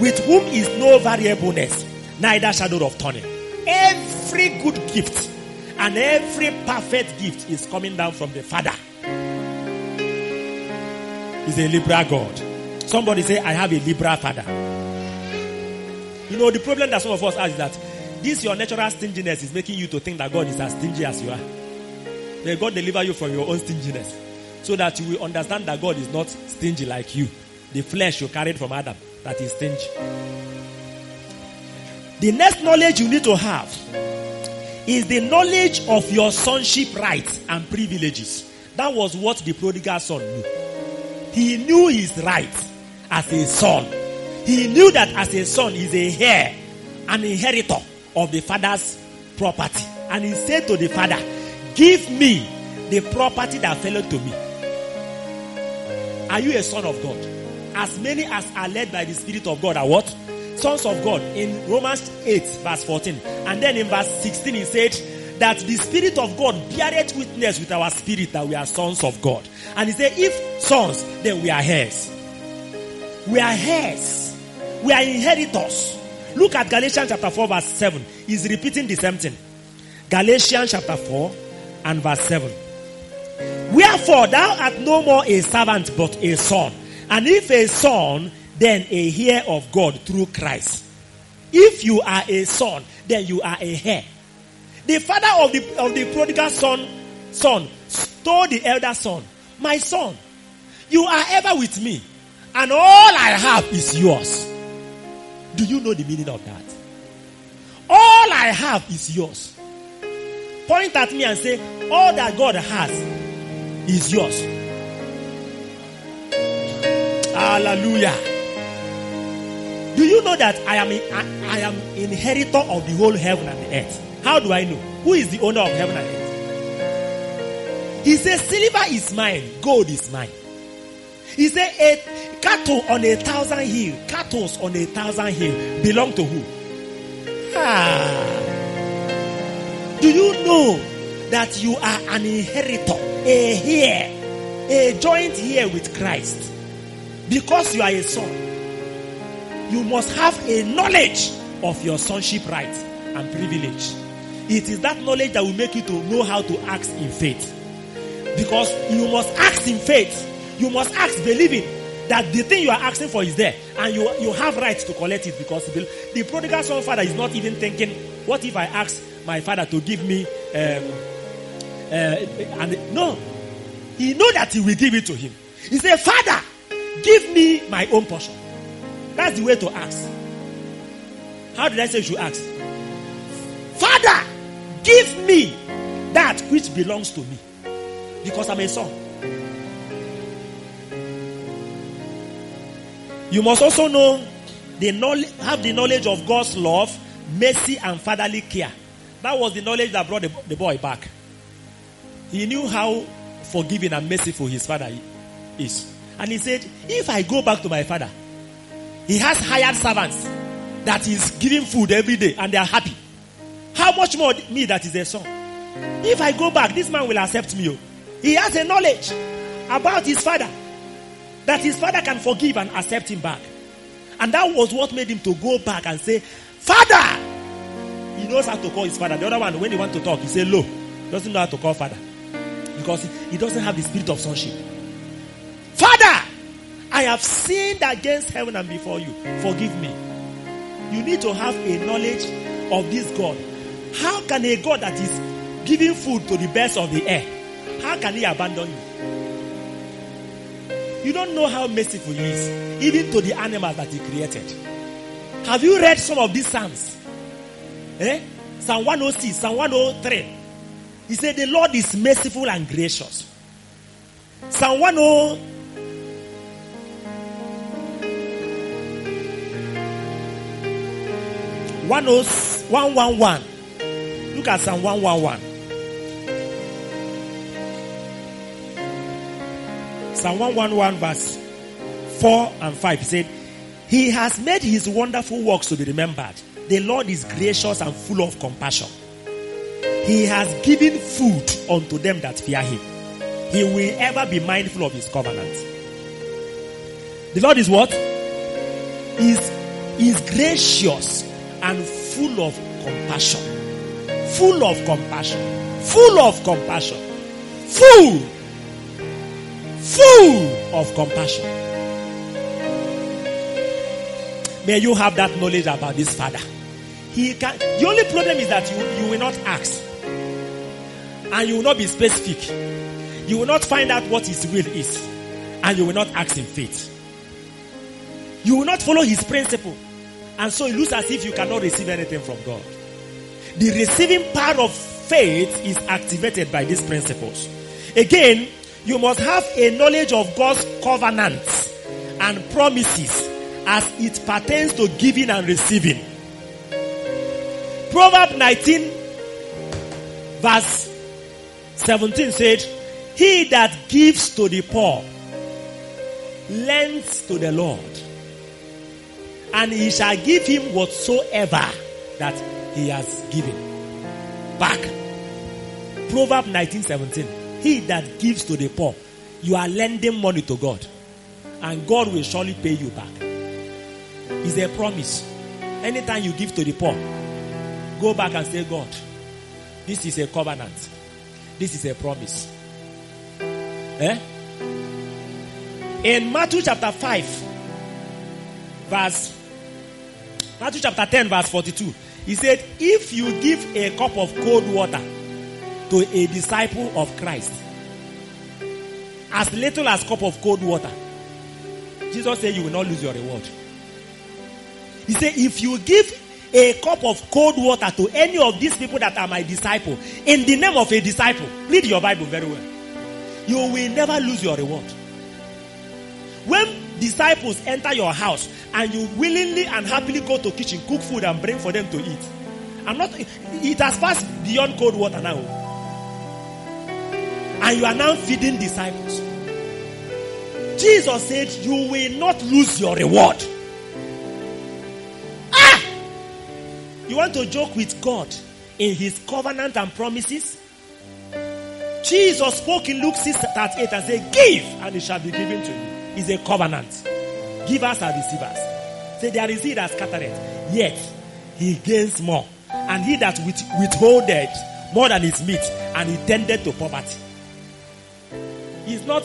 S2: with whom is no variableness, neither shadow of turning. Every good gift and every perfect gift is coming down from the Father. He's a liberal God. Somebody say, I have a liberal father. You know, the problem that some of us have is that this your natural stinginess is making you to think that God is as stingy as you are. May God deliver you from your own stinginess so that you will understand that God is not stingy like you. The flesh you carried from Adam that is stingy. The next knowledge you need to have is the knowledge of your sonship rights and privileges. That was what the prodigal son knew. He knew his rights as a son. He knew that as a son, he's a heir, an inheritor of the father's property. And he said to the father, Give me the property that fell to me. Are you a son of God? As many as are led by the Spirit of God are what? Sons of God. In Romans 8, verse 14. And then in verse 16, he said that the Spirit of God beareth witness with our spirit that we are sons of God. And he said, if sons, then we are heirs. We are heirs. We are inheritors. Look at Galatians chapter 4, verse 7. He's repeating the same thing. Galatians chapter 4 and verse 7. Wherefore thou art no more a servant but a son. And if a son, then a heir of God through Christ. If you are a son, then you are a heir. The father of the of the prodigal son son told the elder son, My son, you are ever with me, and all I have is yours. Do you know the meaning of that? All I have is yours. Point at me and say, All that God has is yours. Hallelujah. Do you know that I am I, I am inheritor of the whole heaven and the earth? How do I know? Who is the owner of heaven and earth? He says, Silver is mine, gold is mine. He said, a cattle on a thousand hill, cattle on a thousand hill belong to who? Ah. Do you know that you are an inheritor, a heir, a joint heir with Christ? Because you are a son, you must have a knowledge of your sonship rights and privilege. It is that knowledge that will make you to know how to act in faith. Because you must act in faith. You must act believing. that the thing you are asking for is there and you, you have right to collect it because the, the prodigal son father is not even thinking, what if I ask my father to give me, um, uh, and no, he know that he will give it to him. He said, Father, give me my own portion. That's the way to ask. How did I say you should ask? Father, give me that which belongs to me because I'm a son. You must also know the knowledge, have the knowledge of God's love, mercy, and fatherly care. That was the knowledge that brought the, the boy back. He knew how forgiving and merciful his father is. And he said, If I go back to my father, he has hired servants that is giving food every day and they are happy. How much more me that is a son? If I go back, this man will accept me. Oh. He has a knowledge about his father that his father can forgive and accept him back. And that was what made him to go back and say, Father! He knows how to call his father. The other one, when he want to talk, he say, Lo. Doesn't know how to call father. Because he doesn't have the spirit of sonship. Father! I have sinned against heaven and before you. Forgive me. You need to have a knowledge of this God. How can a God that is giving food to the birds of the air, how can he abandon you? You don't know how merciful he is, even to the animals that he created. Have you read some of these Psalms? Eh? Psalm 106, Psalm 103. He said, The Lord is merciful and gracious. Psalm 103. 111. Look at Psalm 111. Psalm 111, verse 4 and 5. He said, He has made his wonderful works to be remembered. The Lord is gracious and full of compassion. He has given food unto them that fear him. He will ever be mindful of his covenant. The Lord is what? Is is gracious and full of compassion. Full of compassion. Full of compassion. Full. Full of compassion. May you have that knowledge about this father. He can the only problem is that you, you will not ask. And you will not be specific. You will not find out what his will is. And you will not act in faith. You will not follow his principle. And so it looks as if you cannot receive anything from God. The receiving power of faith is activated by these principles. Again, you must have a knowledge of God's covenants and promises as it pertains to giving and receiving. Proverb 19 verse 17 said, He that gives to the poor lends to the Lord and he shall give him whatsoever that he has given back. Proverb 19:17. He that gives to the poor, you are lending money to God, and God will surely pay you back. It's a promise. Anytime you give to the poor, go back and say, God, this is a covenant. This is a promise. Eh? In Matthew chapter 5, verse Matthew chapter 10, verse 42. He said, If you give a cup of cold water to a disciple of Christ, as little as a cup of cold water, Jesus said you will not lose your reward. He said, if you give a cup of cold water to any of these people that are my disciple in the name of a disciple, read your Bible very well. You will never lose your reward. When disciples enter your house and you willingly and happily go to kitchen, cook food and bring for them to eat. I'm not, it has passed beyond cold water now. And you are now feeding disciples. Jesus said, You will not lose your reward. Ah! You want to joke with God in his covenant and promises? Jesus spoke in Luke 6 38 and said, Give and it shall be given to you. It's a covenant. Givers are receivers. Say, There is he that scattereth, yet he gains more. And he that with, withholdeth more than his meat, and he tended to poverty. He's not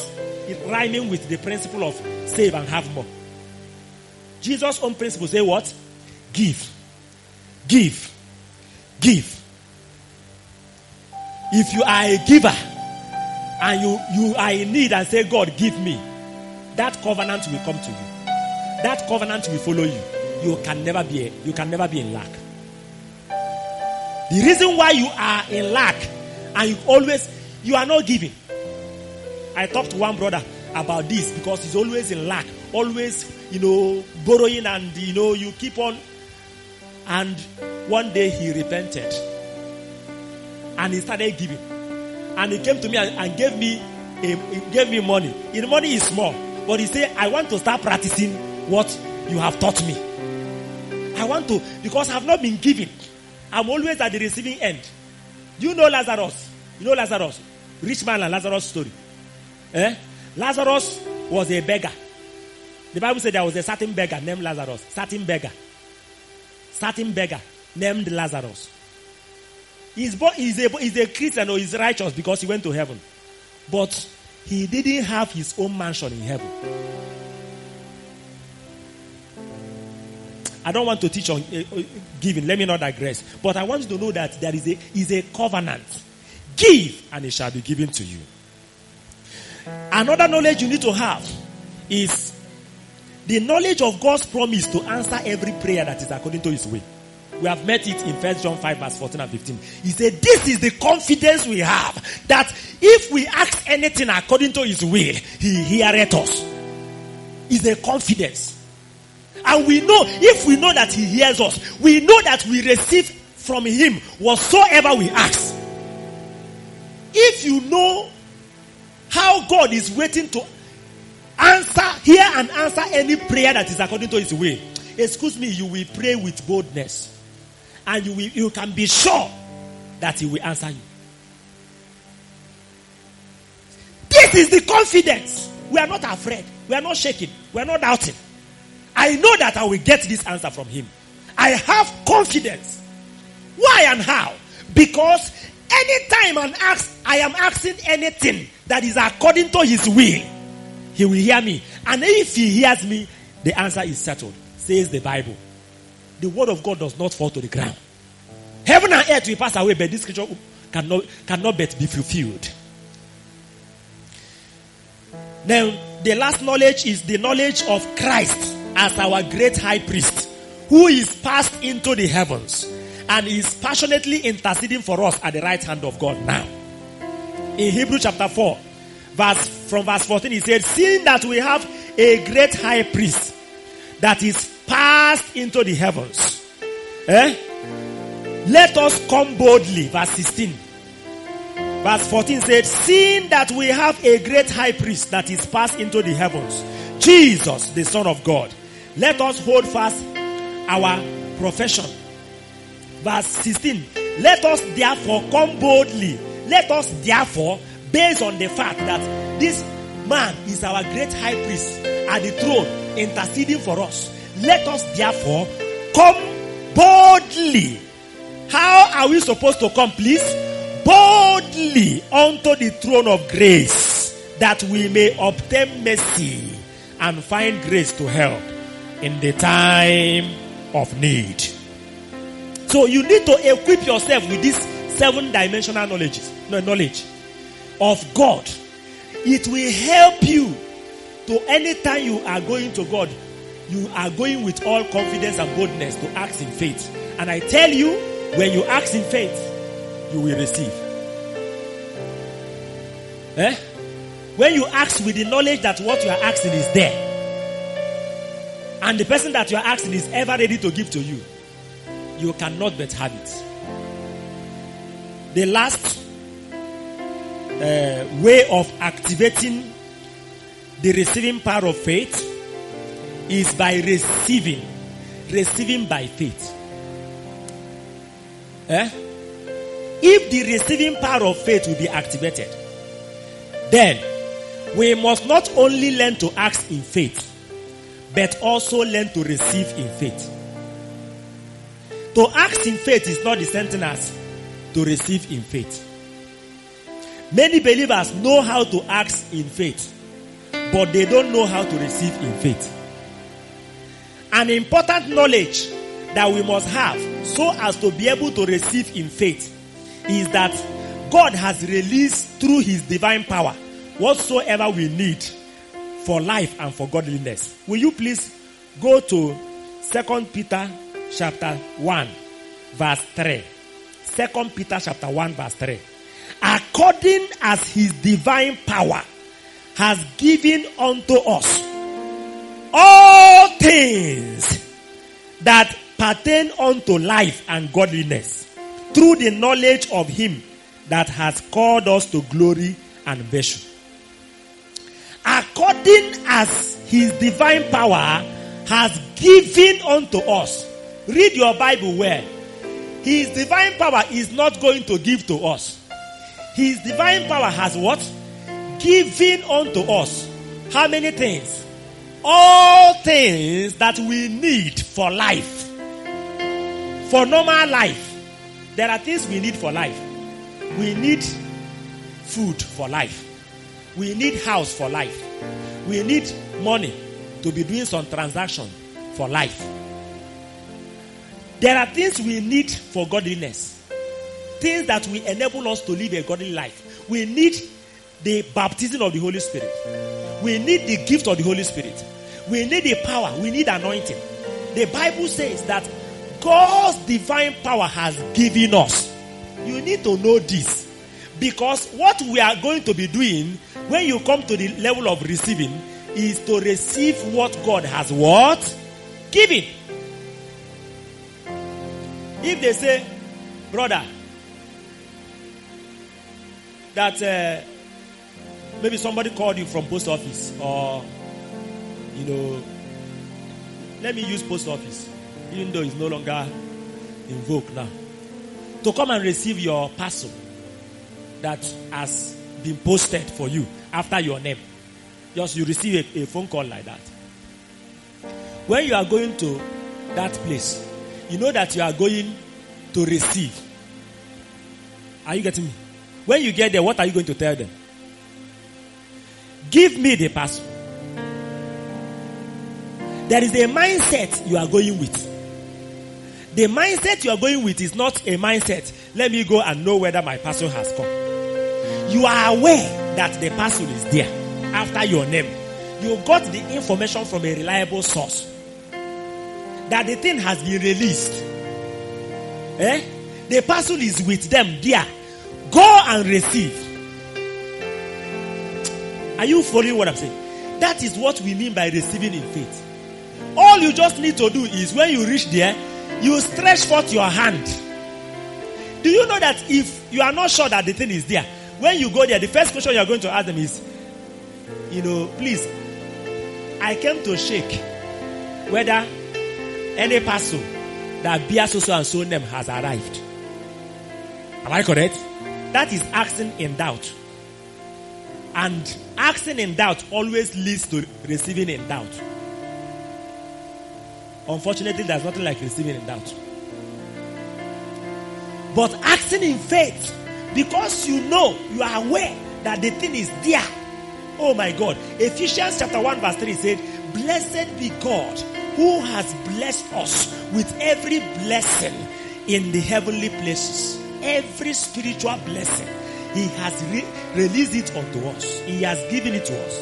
S2: rhyming with the principle of save and have more. Jesus' own principle say what? Give. Give. Give. If you are a giver and you, you are in need and say, God, give me, that covenant will come to you. That covenant will follow you. You can never be you can never be in lack. The reason why you are in lack and you always you are not giving. I talked to one brother about this because he's always in lack, always, you know, borrowing and you know, you keep on and one day he repented and he started giving. And he came to me and, and gave me a, gave me money. The money is small, but he said, I want to start practicing what you have taught me. I want to because I've not been given. I'm always at the receiving end. You know Lazarus? You know Lazarus? Rich man and Lazarus story. Eh? Lazarus was a beggar. The Bible said there was a certain beggar named Lazarus. Certain beggar. Certain beggar named Lazarus. He's, bo- he's, a, he's a Christian or he's righteous because he went to heaven. But he didn't have his own mansion in heaven. I don't want to teach on uh, giving. Let me not digress. But I want you to know that there is a, is a covenant. Give and it shall be given to you. Another knowledge you need to have is the knowledge of God's promise to answer every prayer that is according to his way. We have met it in 1 John 5 verse 14 and 15. He said, this is the confidence we have that if we ask anything according to his will, he heareth us. Is a confidence. And we know, if we know that he hears us, we know that we receive from him whatsoever we ask. If you know how God is waiting to answer, hear and answer any prayer that is according to his will, excuse me, you will pray with boldness. And you, will, you can be sure that he will answer you. This is the confidence. We are not afraid. We are not shaking. We are not doubting. I know that I will get this answer from him. I have confidence. Why and how? Because anytime I'm I am asking anything that is according to his will, he will hear me. And if he hears me, the answer is settled, says the Bible. The word of God does not fall to the ground. Heaven and earth will pass away, but this scripture cannot, cannot but be fulfilled. Now, the last knowledge is the knowledge of Christ as our great high priest, who is passed into the heavens and is passionately interceding for us at the right hand of God now. In Hebrew chapter 4, verse from verse 14, he said, Seeing that we have a great high priest that is passed into the heavens, eh? let us come boldly. Verse 16. Verse 14 said, Seeing that we have a great high priest that is passed into the heavens, Jesus, the Son of God, let us hold fast our profession. Verse 16. Let us therefore come boldly. Let us therefore, based on the fact that this man is our great high priest at the throne, interceding for us. Let us therefore come boldly. How are we supposed to come, please? Boldly unto the throne of grace that we may obtain mercy and find grace to help in the time of need. So you need to equip yourself with this seven dimensional knowledge, knowledge of God. It will help you to anytime you are going to God, you are going with all confidence and boldness to ask in faith. And I tell you, when you ask in faith, you will receive. Eh? When you ask with the knowledge that what you are asking is there, and the person that you are asking is ever ready to give to you, you cannot but have it. The last uh, way of activating the receiving power of faith is by receiving, receiving by faith. Eh? If the receiving power of faith will be activated, then we must not only learn to ask in faith, but also learn to receive in faith. To ask in faith is not the same thing as to receive in faith. Many believers know how to ask in faith, but they don't know how to receive in faith. An important knowledge that we must have so as to be able to receive in faith is that God has released through his divine power whatsoever we need for life and for godliness. Will you please go to 2 Peter chapter 1 verse 3. 2 Peter chapter 1 verse 3. According as his divine power has given unto us all things that pertain unto life and godliness through the knowledge of him that has called us to glory and virtue. According as his divine power has given unto us. Read your Bible well. His divine power is not going to give to us. His divine power has what? Given unto us. How many things? All things that we need for life. For normal life. There are things we need for life. We need food for life. We need house for life. We need money to be doing some transaction for life. There are things we need for godliness. Things that will enable us to live a godly life. We need the baptism of the Holy Spirit. We need the gift of the Holy Spirit. We need the power. We need anointing. The Bible says that God's divine power has given us. You need to know this. Because what we are going to be doing when you come to the level of receiving is to receive what God has what? Given. If they say, brother, that uh, maybe somebody called you from post office or, you know, let me use post office, even though it's no longer in vogue now, to come and receive your parcel that has been posted for you after your name. Just you receive a, a, phone call like that. When you are going to that place, you know that you are going to receive. Are you getting me? When you get there, what are you going to tell them? Give me the parcel. There is a mindset you are going with. The mindset you are going with is not a mindset. Let me go and know whether my parcel has come. You are aware that the parcel is there after your name. You got the information from a reliable source that the thing has been released. Eh? The parcel is with them there. Go and receive. Are you following what I'm saying? That is what we mean by receiving in faith. All you just need to do is when you reach there, you stretch forth your hand. Do you know that if you are not sure that the thing is there, when you go there, the first question you are going to ask them is, you know, please, I came to shake whether any parcel that bears so and so name has arrived. Am I correct? That is asking in doubt. And asking in doubt always leads to receiving in doubt. Unfortunately, there's nothing like receiving in doubt. But acting in faith, because you know, you are aware that the thing is there. Oh my God. Ephesians chapter 1 verse 3 said, Blessed be God who has blessed us with every blessing in the heavenly places. Every spiritual blessing. He has re- released it unto us. He has given it to us.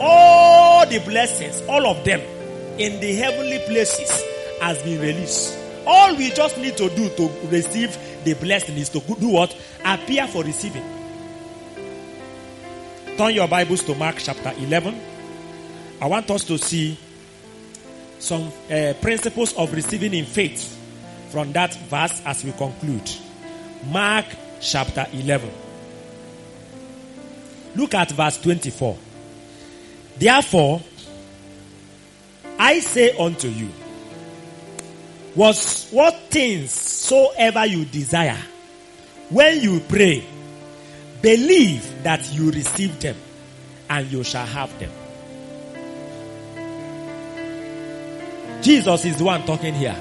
S2: All the blessings, all of them in the heavenly places has been released. All we just need to do to receive the blessing is to do what? Appear for receiving. Turn your Bibles to Mark chapter 11. I want us to see some uh, principles of receiving in faith from that verse as we conclude. Mark chapter 11. Look at verse 24. Therefore, I say unto you, was what things soever you desire, when you pray, believe that you receive them and you shall have them. Jesus is the one talking here.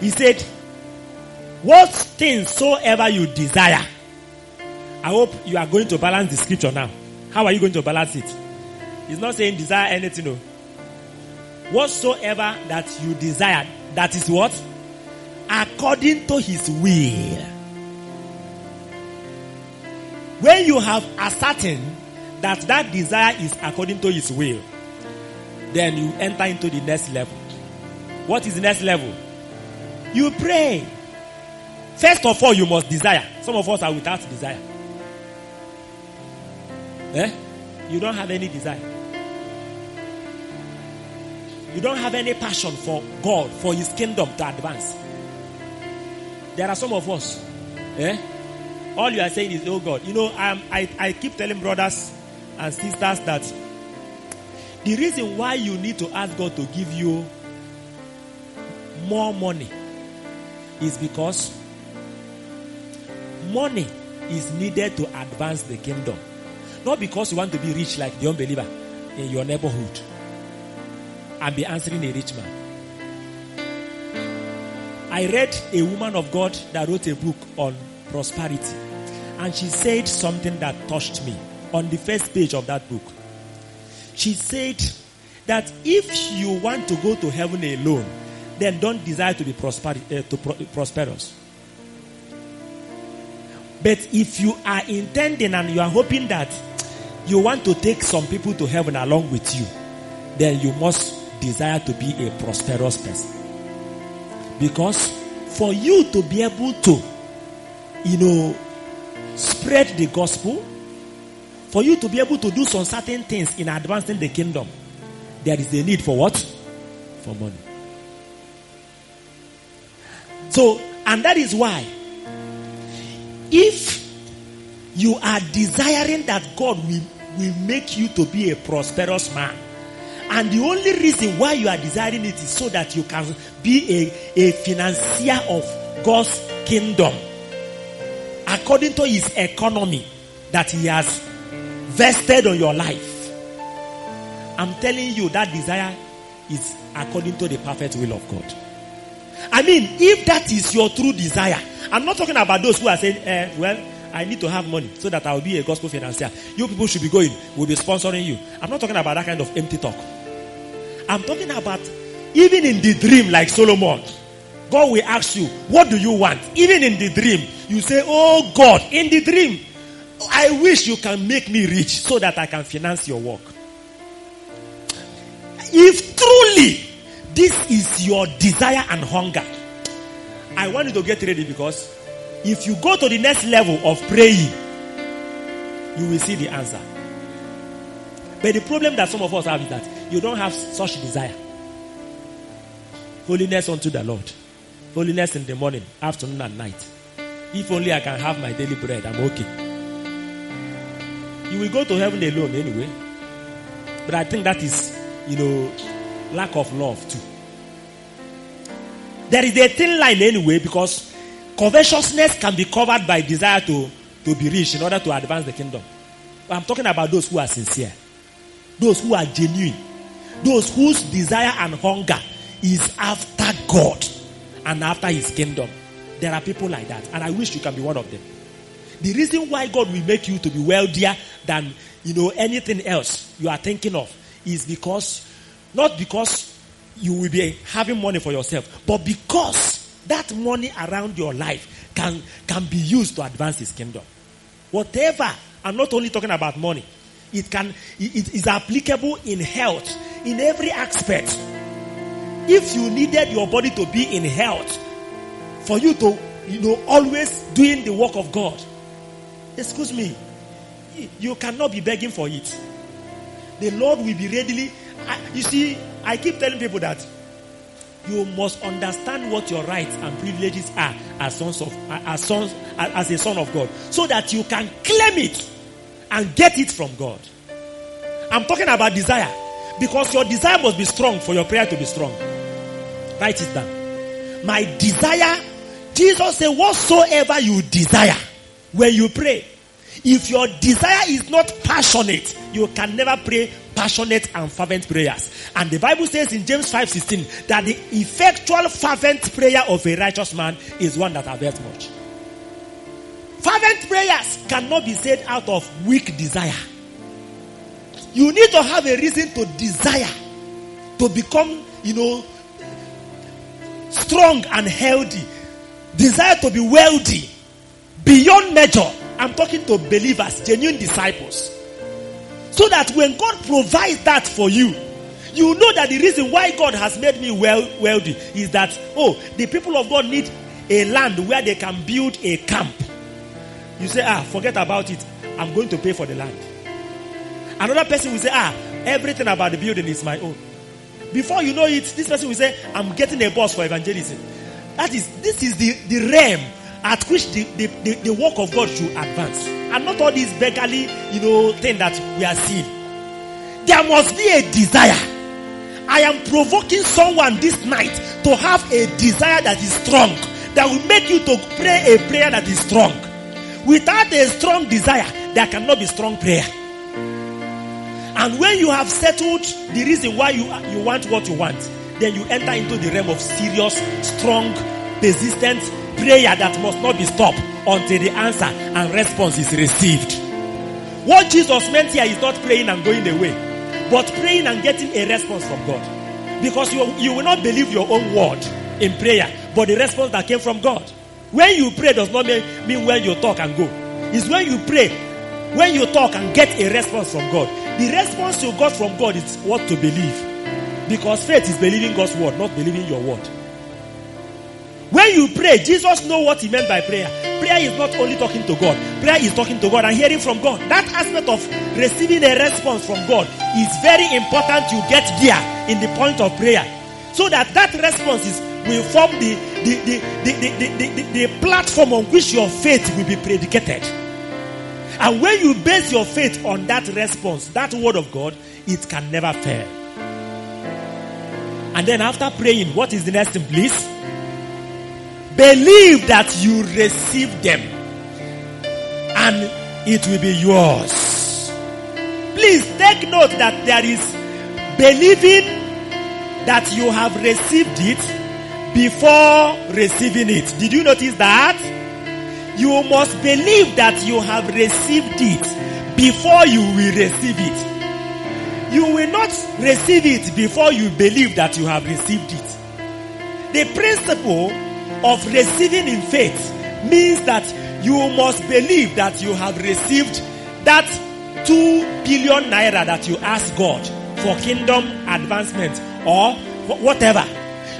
S2: He said, What things soever you desire. I hope you are going to balance the scripture now. How are you going to balance it? He's not saying desire anything. No. Whatsoever that you desire, that is what? According to his will. When you have ascertained that that desire is according to his will, then you enter into the next level. What is the next level? You pray. First of all, you must desire. Some of us are without desire. Eh? You don't have any desire. You don't have any passion for God, for His kingdom to advance. There are some of us. Eh? All you are saying is, oh God. You know, I'm, I, I keep telling brothers and sisters that the reason why you need to ask God to give you more money is because money is needed to advance the kingdom. Not because you want to be rich like the unbeliever in your neighborhood and be answering a rich man. I read a woman of God that wrote a book on prosperity, and she said something that touched me on the first page of that book. She said that if you want to go to heaven alone, then don't desire to be prosper, uh, to pro- prosperous. But if you are intending and you are hoping that you want to take some people to heaven along with you, then you must desire to be a prosperous person. Because for you to be able to, you know, spread the gospel, for you to be able to do some certain things in advancing the kingdom, there is a need for what? For money. So, and that is why, if you are desiring that God will, will make you to be a prosperous man, and the only reason why you are desiring it is so that you can be a, a financier of God's kingdom according to his economy that he has vested on your life. I'm telling you that desire is according to the perfect will of God. I mean, if that is your true desire, I'm not talking about those who are saying, eh, well, I need to have money so that I will be a gospel financier. You people should be going, we'll be sponsoring you. I'm not talking about that kind of empty talk. I'm talking about even in the dream, like Solomon, God will ask you, What do you want? Even in the dream, you say, Oh God, in the dream, I wish you can make me rich so that I can finance your work. If truly this is your desire and hunger, I want you to get ready because if you go to the next level of praying, you will see the answer. But the problem that some of us have is that you don't have such desire. Holiness unto the Lord. Holiness in the morning, afternoon, and night. If only I can have my daily bread, I'm okay. You will go to heaven alone anyway. But I think that is, you know, lack of love too. There is a thin line anyway because covetousness can be covered by desire to, to be rich in order to advance the kingdom. I'm talking about those who are sincere, those who are genuine, those whose desire and hunger is after God and after his kingdom. There are people like that, and I wish you can be one of them. The reason why God will make you to be wealthier than you know anything else you are thinking of is because not because you will be having money for yourself, but because that money around your life can can be used to advance his kingdom. Whatever, I'm not only talking about money. It can it is applicable in health, in every aspect. If you needed your body to be in health, for you to, you know, always doing the work of God, excuse me, you cannot be begging for it. The Lord will be readily. I, you see, I keep telling people that you must understand what your rights and privileges are as sons of as sons as a son of God, so that you can claim it and get it from God. I'm talking about desire because your desire must be strong for your prayer to be strong. Write it down. My desire, Jesus said, whatsoever you desire when you pray. If your desire is not passionate, you can never pray passionate and fervent prayers. And the Bible says in James 5:16 that the effectual fervent prayer of a righteous man is one that avails much. Fervent prayers cannot be said out of weak desire. you need to have a reason to desire to become, you know, strong and healthy. Desire to be wealthy beyond measure. I'm talking to believers, genuine disciples. So that when God provides that for you, you know that the reason why God has made me well wealthy is that oh, the people of God need a land where they can build a camp. You say, ah, forget about it. I'm going to pay for the land. Another person will say, ah, everything about the building is my own. Before you know it, this person will say, I'm getting a boss for evangelism. That is, this is the, the realm at which the, the, the, the work of God should advance. And not all this beggarly, you know, thing that we are seeing. There must be a desire. I am provoking someone this night to have a desire that is strong, that will make you to pray a prayer that is strong. Without a strong desire, there cannot be strong prayer. And when you have settled the reason why you, you want what you want, then you enter into the realm of serious, strong, persistent prayer that must not be stopped until the answer and response is received. What Jesus meant here is not praying and going away, but praying and getting a response from God. Because you, you will not believe your own word in prayer, but the response that came from God. When you pray does not mean, mean when you talk and go. It's when you pray, when you talk and get a response from God. The response you got from God is what to believe. Because faith is believing God's word, not believing your word. When you pray, Jesus know what he meant by prayer. Prayer is not only talking to God. Prayer is talking to God and hearing from God. That aspect of receiving a response from God is very important you get there in the point of prayer. So that that response is, will form the, the, the, the, the, the, the, platform on which your faith will be predicated. And when you base your faith on that response, that word of God, it can never fail. And then after praying, what is the next thing, please? Believe that you receive them and it will be yours. Please take note that there is believing that you have received it before receiving it. Did you notice that? You must believe that you have received it before you will receive it. You will not receive it before you believe that you have received it. The principle of receiving in faith means that you must believe that you have received that 2 billion naira that you ask God for kingdom advancement or whatever.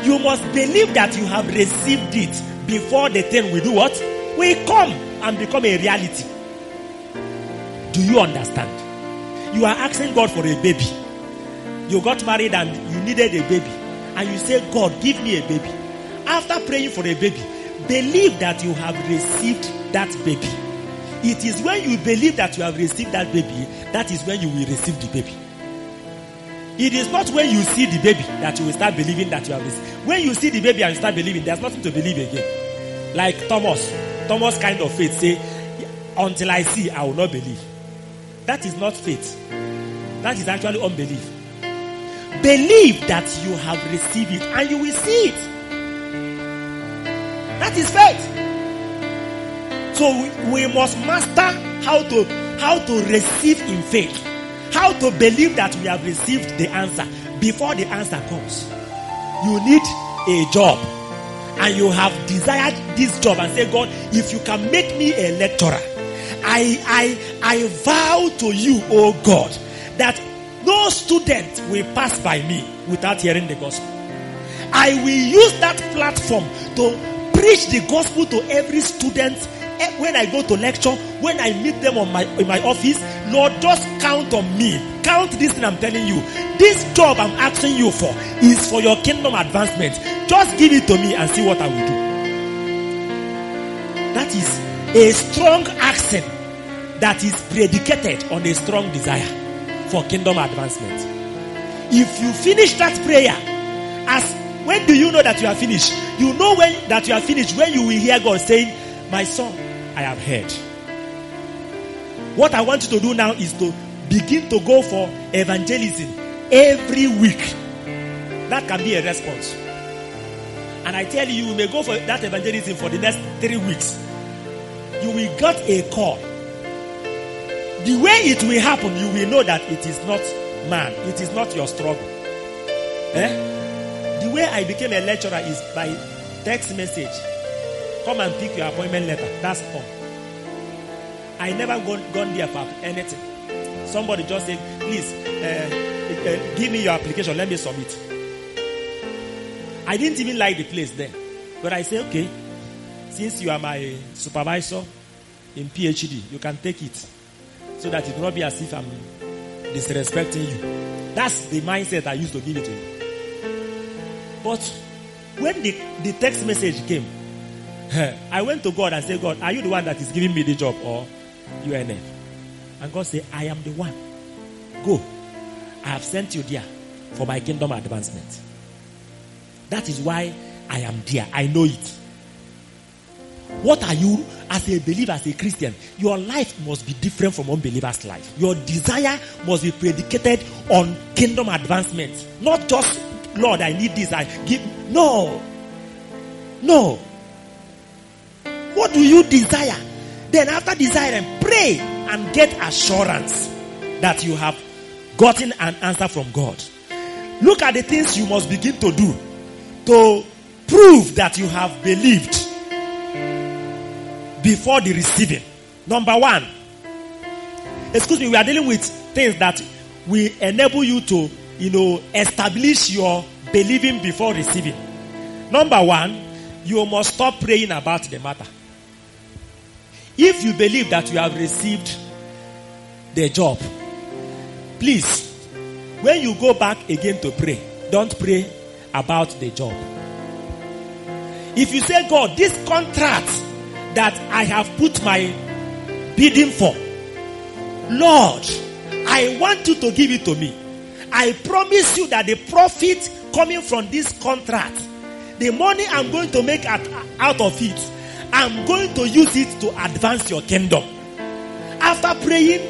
S2: You must believe that you have received it before the thing will do what? Will come and become a reality. Do you understand? You are asking God for a baby. You got married and you needed a baby. And you say, God, give me a baby. After praying for a baby, believe that you have received that baby. It is when you believe that you have received that baby, that is when you will receive the baby. It is not when you see the baby that you will start believing that you have received. When you see the baby and you start believing, there's nothing to believe again. Like Thomas. Thomas kind of faith say, until I see, I will not believe. That is not faith. That is actually unbelief. Believe that you have received it and you will see it. That is faith. So we, we must master how to how to receive in faith. How to believe that we have received the answer before the answer comes. You need a job and you have desired this job and say, God, if you can make me a lecturer, I I I vow to you, oh God, that no student will pass by me without hearing the gospel. I will use that platform to preach the gospel to every student when I go to lecture, when I meet them on my in my office, Lord, just count on me. Count this thing I'm telling you. This job I'm asking you for is for your kingdom advancement. Just give it to me and see what I will do. That is a strong accent that is predicated on a strong desire for kingdom advancement. If you finish that prayer, as when do you know that you are finished? You know when that you are finished when you will hear God saying, My son, I have heard. What I want you to do now is to begin to go for evangelism every week. That can be a response. And I tell you, you may go for that evangelism for the next three weeks. You will get a call. the way it will happen, you will know that it is not man, it is not your struggle. Eh? The way I became a lecturer is by text message. Come and pick your appointment letter. That's all. I never gone, gone there for anything. Somebody just said, please, uh, uh, give me your application. Let me submit. I didn't even like the place then. But I said, okay, since you are my supervisor in PhD, you can take it. So that it will not be as if I'm disrespecting you. That's the mindset I used to give it to you. But when the, the text message came, I went to God and said, God, are you the one that is giving me the job or UNF? And God said, I am the one. Go. I have sent you there for my kingdom advancement. That is why I am there. I know it. What are you as a believer, as a Christian? Your life must be different from unbeliever's life. Your desire must be predicated on kingdom advancement. Not just, Lord, I need this, I give. No. No. What do you desire? Then after desiring, pray and get assurance that you have gotten an answer from God. Look at the things you must begin to do to prove that you have believed before the receiving. Number one, excuse me, we are dealing with things that will enable you to, you know, establish your believing before receiving. Number one, you must stop praying about the matter. If you believe that you have received the job, please, when you go back again to pray, don't pray about the job. If you say, God, this contract that I have put my bidding for, Lord, I want you to give it to me. I promise you that the profit coming from this contract, the money I'm going to make out, out of it, I'm going to use it to advance your kingdom. After praying,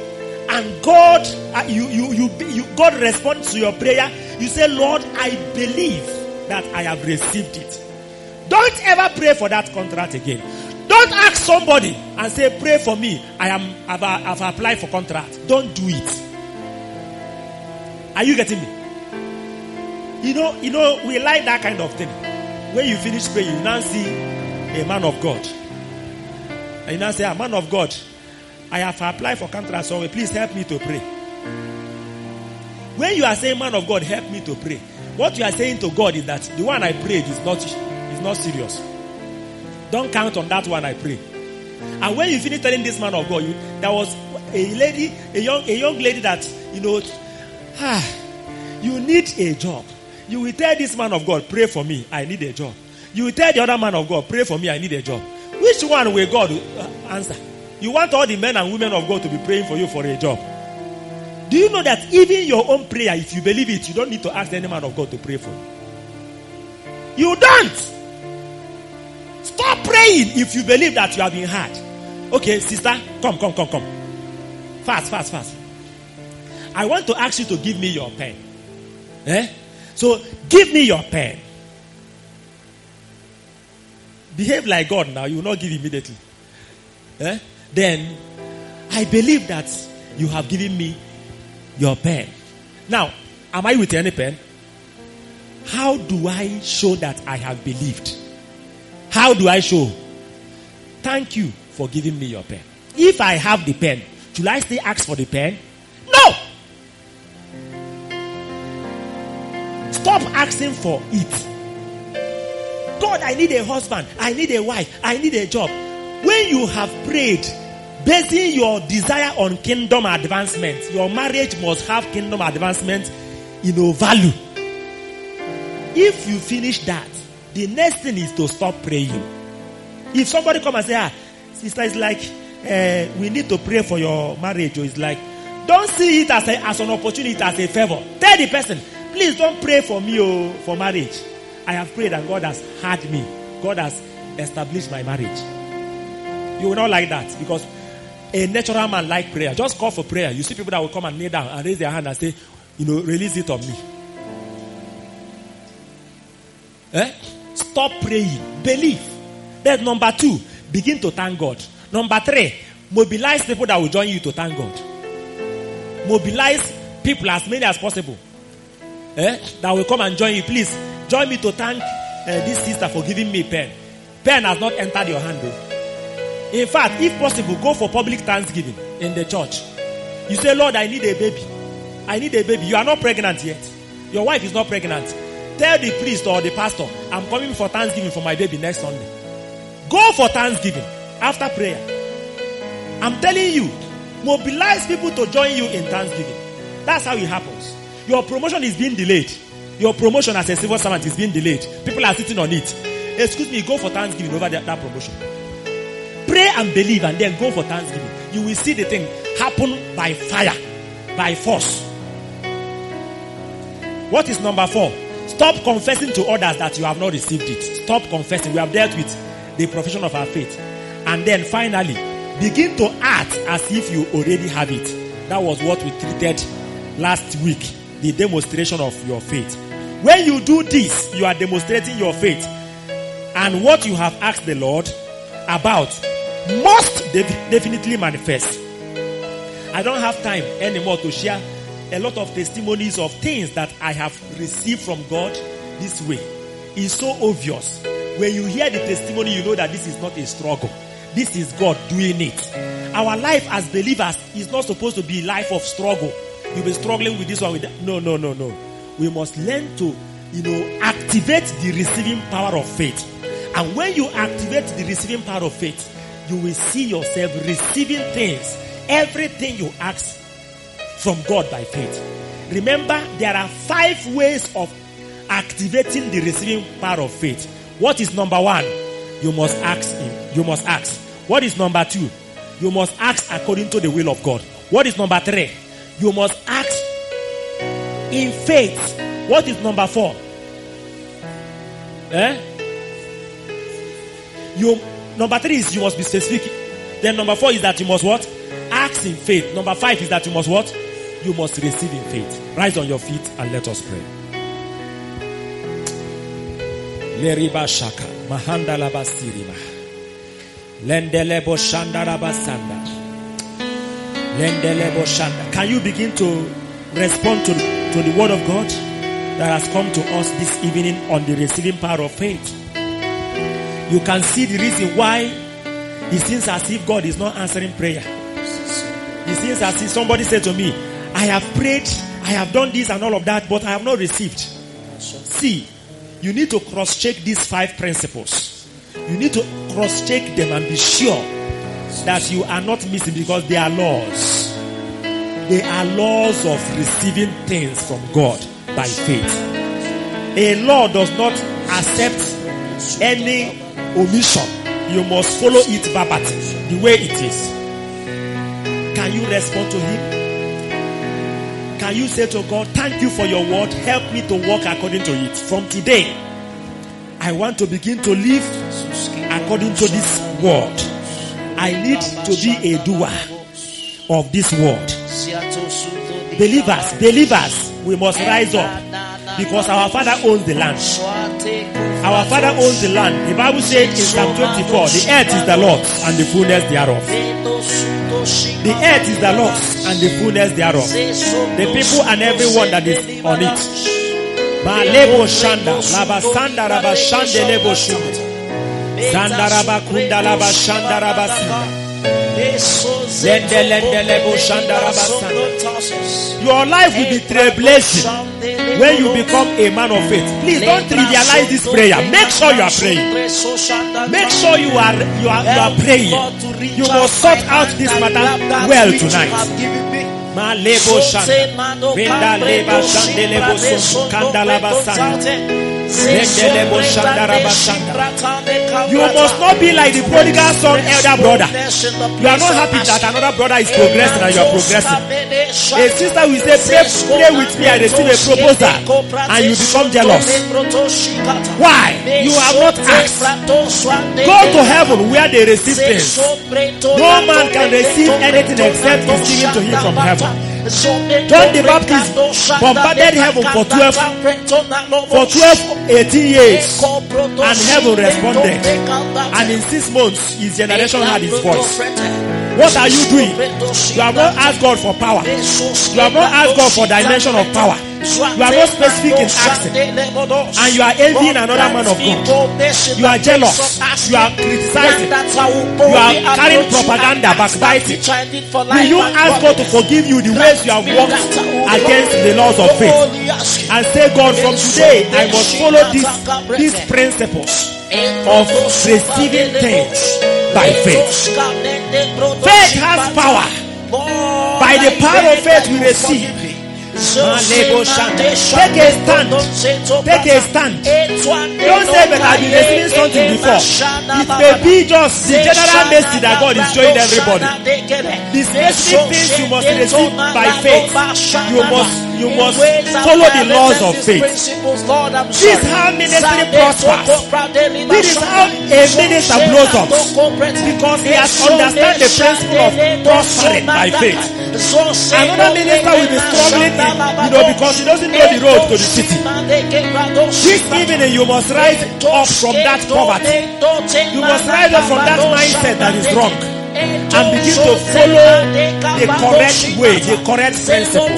S2: and God, uh, you, you, you, you, God responds to your prayer. You say, Lord, I believe that I have received it. Don't ever pray for that contract again. Don't ask somebody and say, pray for me. I am, I've, I've applied for contract. Don't do it. Are you getting me? You know, you know, we like that kind of thing. When you finish praying, you now see a man of God. And you now say, a man of God, I have applied for contract somewhere. Please help me to pray. When you are saying, man of God, help me to pray, what you are saying to God is that the one I prayed is not, is not serious. Don't count on that one I pray. And when you finish telling this man of God, you, there was a lady, a young, a young lady that, you know, ah, you need a job. You will tell this man of God, pray for me, I need a job. You tell the other man of God, pray for me, I need a job. Which one will God answer? You want all the men and women of God to be praying for you for a job. Do you know that even your own prayer, if you believe it, you don't need to ask any man of God to pray for you? You don't. Stop praying if you believe that you have been heard. Okay, sister, come, come, come, come. Fast, fast, fast. I want to ask you to give me your pen. Eh? So, give me your pen. Behave like God now. You will not give immediately. Eh? Then, I believe that you have given me your pen. Now, am I with any pen? How do I show that I have believed? How do I show? Thank you for giving me your pen. If I have the pen, should I still ask for the pen? No! Stop asking for it. God, I need a husband. I need a wife. I need a job. When you have prayed, basing your desire on kingdom advancement, your marriage must have kingdom advancement, you know, value. If you finish that, the next thing is to stop praying. If somebody come and say, ah, sister, it's like uh, we need to pray for your marriage, or it's like, don't see it as, a, as an opportunity, as a favor. Tell the person, please don't pray for me oh, for marriage. I have prayed and God has heard me. God has established my marriage. You will not like that because a natural man like prayer. Just call for prayer. You see people that will come and kneel down and raise their hand and say, you know, release it on me. Eh? Stop praying. Believe. Then number two, begin to thank God. Number three, mobilize people that will join you to thank God. mobilize people as many as possible eh, that will come and join you. Please join me to thank uh, this sister for giving me pen. Pen has not entered your hand though. In fact, if possible, go for public thanksgiving in the church. You say, Lord, I need a baby. I need a baby. You are not pregnant yet. Your wife is not pregnant. Tell the priest or the pastor, I'm coming for thanksgiving for my baby next Sunday. Go for thanksgiving after prayer. I'm telling you, mobilize people to join you in thanksgiving. That's how it happens. Your promotion is being delayed. Your promotion as a civil servant is being delayed. People are sitting on it. Excuse me, go for thanksgiving over that, that promotion. Pray and believe and then go for thanksgiving. You will see the thing happen by fire, by force. What is number four? Stop confessing to others that you have not received it. Stop confessing. We have dealt with the profession of our faith. And then finally, begin to act as if you already have it. That was what we treated last week. The demonstration of your faith. When you do this, you are demonstrating your faith. And what you have asked the Lord about must def- definitely manifest. I don't have time anymore to share a lot of testimonies of things that I have received from God this way. It's so obvious. When you hear the testimony, you know that this is not a struggle. This is God doing it. Our life as believers is not supposed to be a life of struggle. You'll be struggling with this one with that. No, no, no, no. We must learn to, you know, activate the receiving power of faith. And when you activate the receiving power of faith, you will see yourself receiving things. Everything you ask from God by faith. Remember, there are five ways of activating the receiving power of faith. What is number one? You must ask Him. You must ask. What is number two? You must ask according to the will of God. What is number three? You must ask in faith. What is number four? Eh? You number three is you must be specific. Then number four is that you must what? Ask in faith. Number five is that you must what? You must receive in faith. Rise on your feet and let us pray. Leriba shaka mahanda labasiriba. Lendelebo shanda labasanda. Lendelebo shanda. Can you begin to respond to, to the word of God that has come to us this evening on the receiving power of faith? You can see the reason why it seems as if God is not answering prayer. It seems as if somebody said to me, I have prayed, I have done this and all of that, but I have not received. See, you need to cross check these five principles. You need to cross check them and be sure that you are not missing because they are laws. They are laws of receiving things from God by faith. A law does not accept any omission. You must follow it verbatim, the way it is. Can you respond to Him? Can you say to God, Thank you for your word. Help me to walk according to it. From today, I want to begin to live according to this word. I need to be a doer of this word. Believers, believers, we must rise up because our Father owns the land. Our Father owns the land. The Bible says in Psalm 24, the earth is the Lord's and the fullness thereof. The earth is the Lord's and the fullness thereof. The people and everyone that is on it. Malebo shanda, laba sanda raba lebo Your life will be trailblazing when you become a man of faith. Please don't trivialize this prayer. Make sure you are praying. Make sure you are you are you are praying. You must sort out this matter well tonight. Ma lebo shanda. Venda leba shande lebo sondu. Kanda laba sanda. You must not be like the prodigal son elder brother. You are not happy that another brother is progressing and you are progressing. A sister will say, pray, pray with me, I receive a proposal. And you become jealous. Why? You have not asked. Go to heaven where they receive things. No man can receive anything except is given to him from heaven. John the Baptist bombarded heaven for 12, for 12, 18 years. And heaven responded. And in six months, his generation had his voice. What are you doing? You have not asked God for power. You have not asked God for dimension of power. You are not specific in asking. And you are envying another man of God. You are jealous. You are criticizing. You are carrying propaganda, backbiting. Will you ask God to forgive you the ways you have walked against the laws of faith? And say, God, from today I must follow this, these principles of receiving things by faith. Faith has power. By the power of faith we receive. Take a stand. Take a stand. Don't say, but I've been receiving something before. It may be just the general mercy that God is showing everybody. The specific things you must receive by faith. You must you must follow the laws of faith. This is how ministry prospers. This is how a minister blows up. Because he has understand the principle of prospering by faith. Another minister will be struggling, in, you know, because he doesn't know the road to the city. This evening you must rise up from that poverty. You must rise up from that mindset that is wrong and begin to follow the correct way, the correct principle.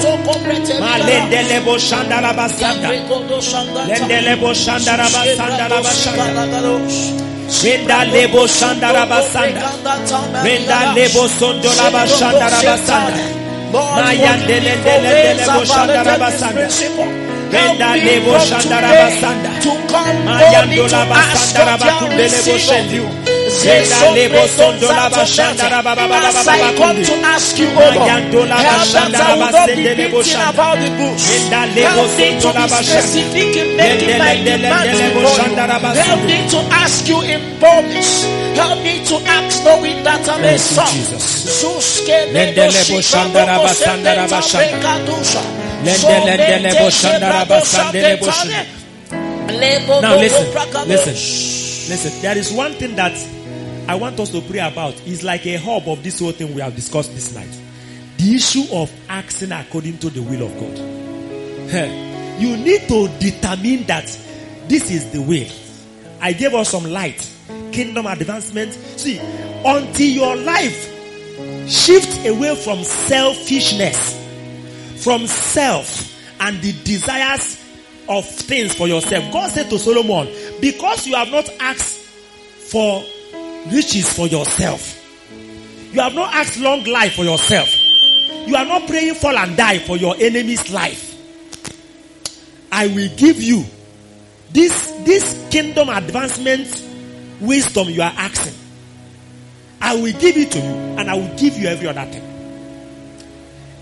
S2: Malendelebo shandarabasanda. Lendelebo shandarabasanda. Renda lebo shandarabasanda. Renda lebo sondolaba shandarabasanda. Mayandelelelelebo shandarabasanda. Renda lebo shandarabasanda. Mayandolaba sandarabakundelebo shendi.
S3: As I come to ask you, oh Lord, help that I will not be beating about the bush. Help me to be specific in making my demands before you. Help me to ask you in boldness. Help me to ask knowing that I'm a son. Zuske nedoshi kabo sende tabeka dusha.
S2: Now listen, listen, listen. There is one thing that I want us to pray about. is like a hub of this whole thing we have discussed this night. The issue of acting according to the will of God. You need to determine that this is the way. I gave us some light, kingdom advancement. See, until your life shift away from selfishness, from self and the desires of things for yourself. God said to Solomon, because you have not asked for riches for yourself. You have not asked long life for yourself. You are not praying fall and die for your enemy's life. I will give you this, this kingdom advancement wisdom you are asking. I will give it to you and I will give you every other thing.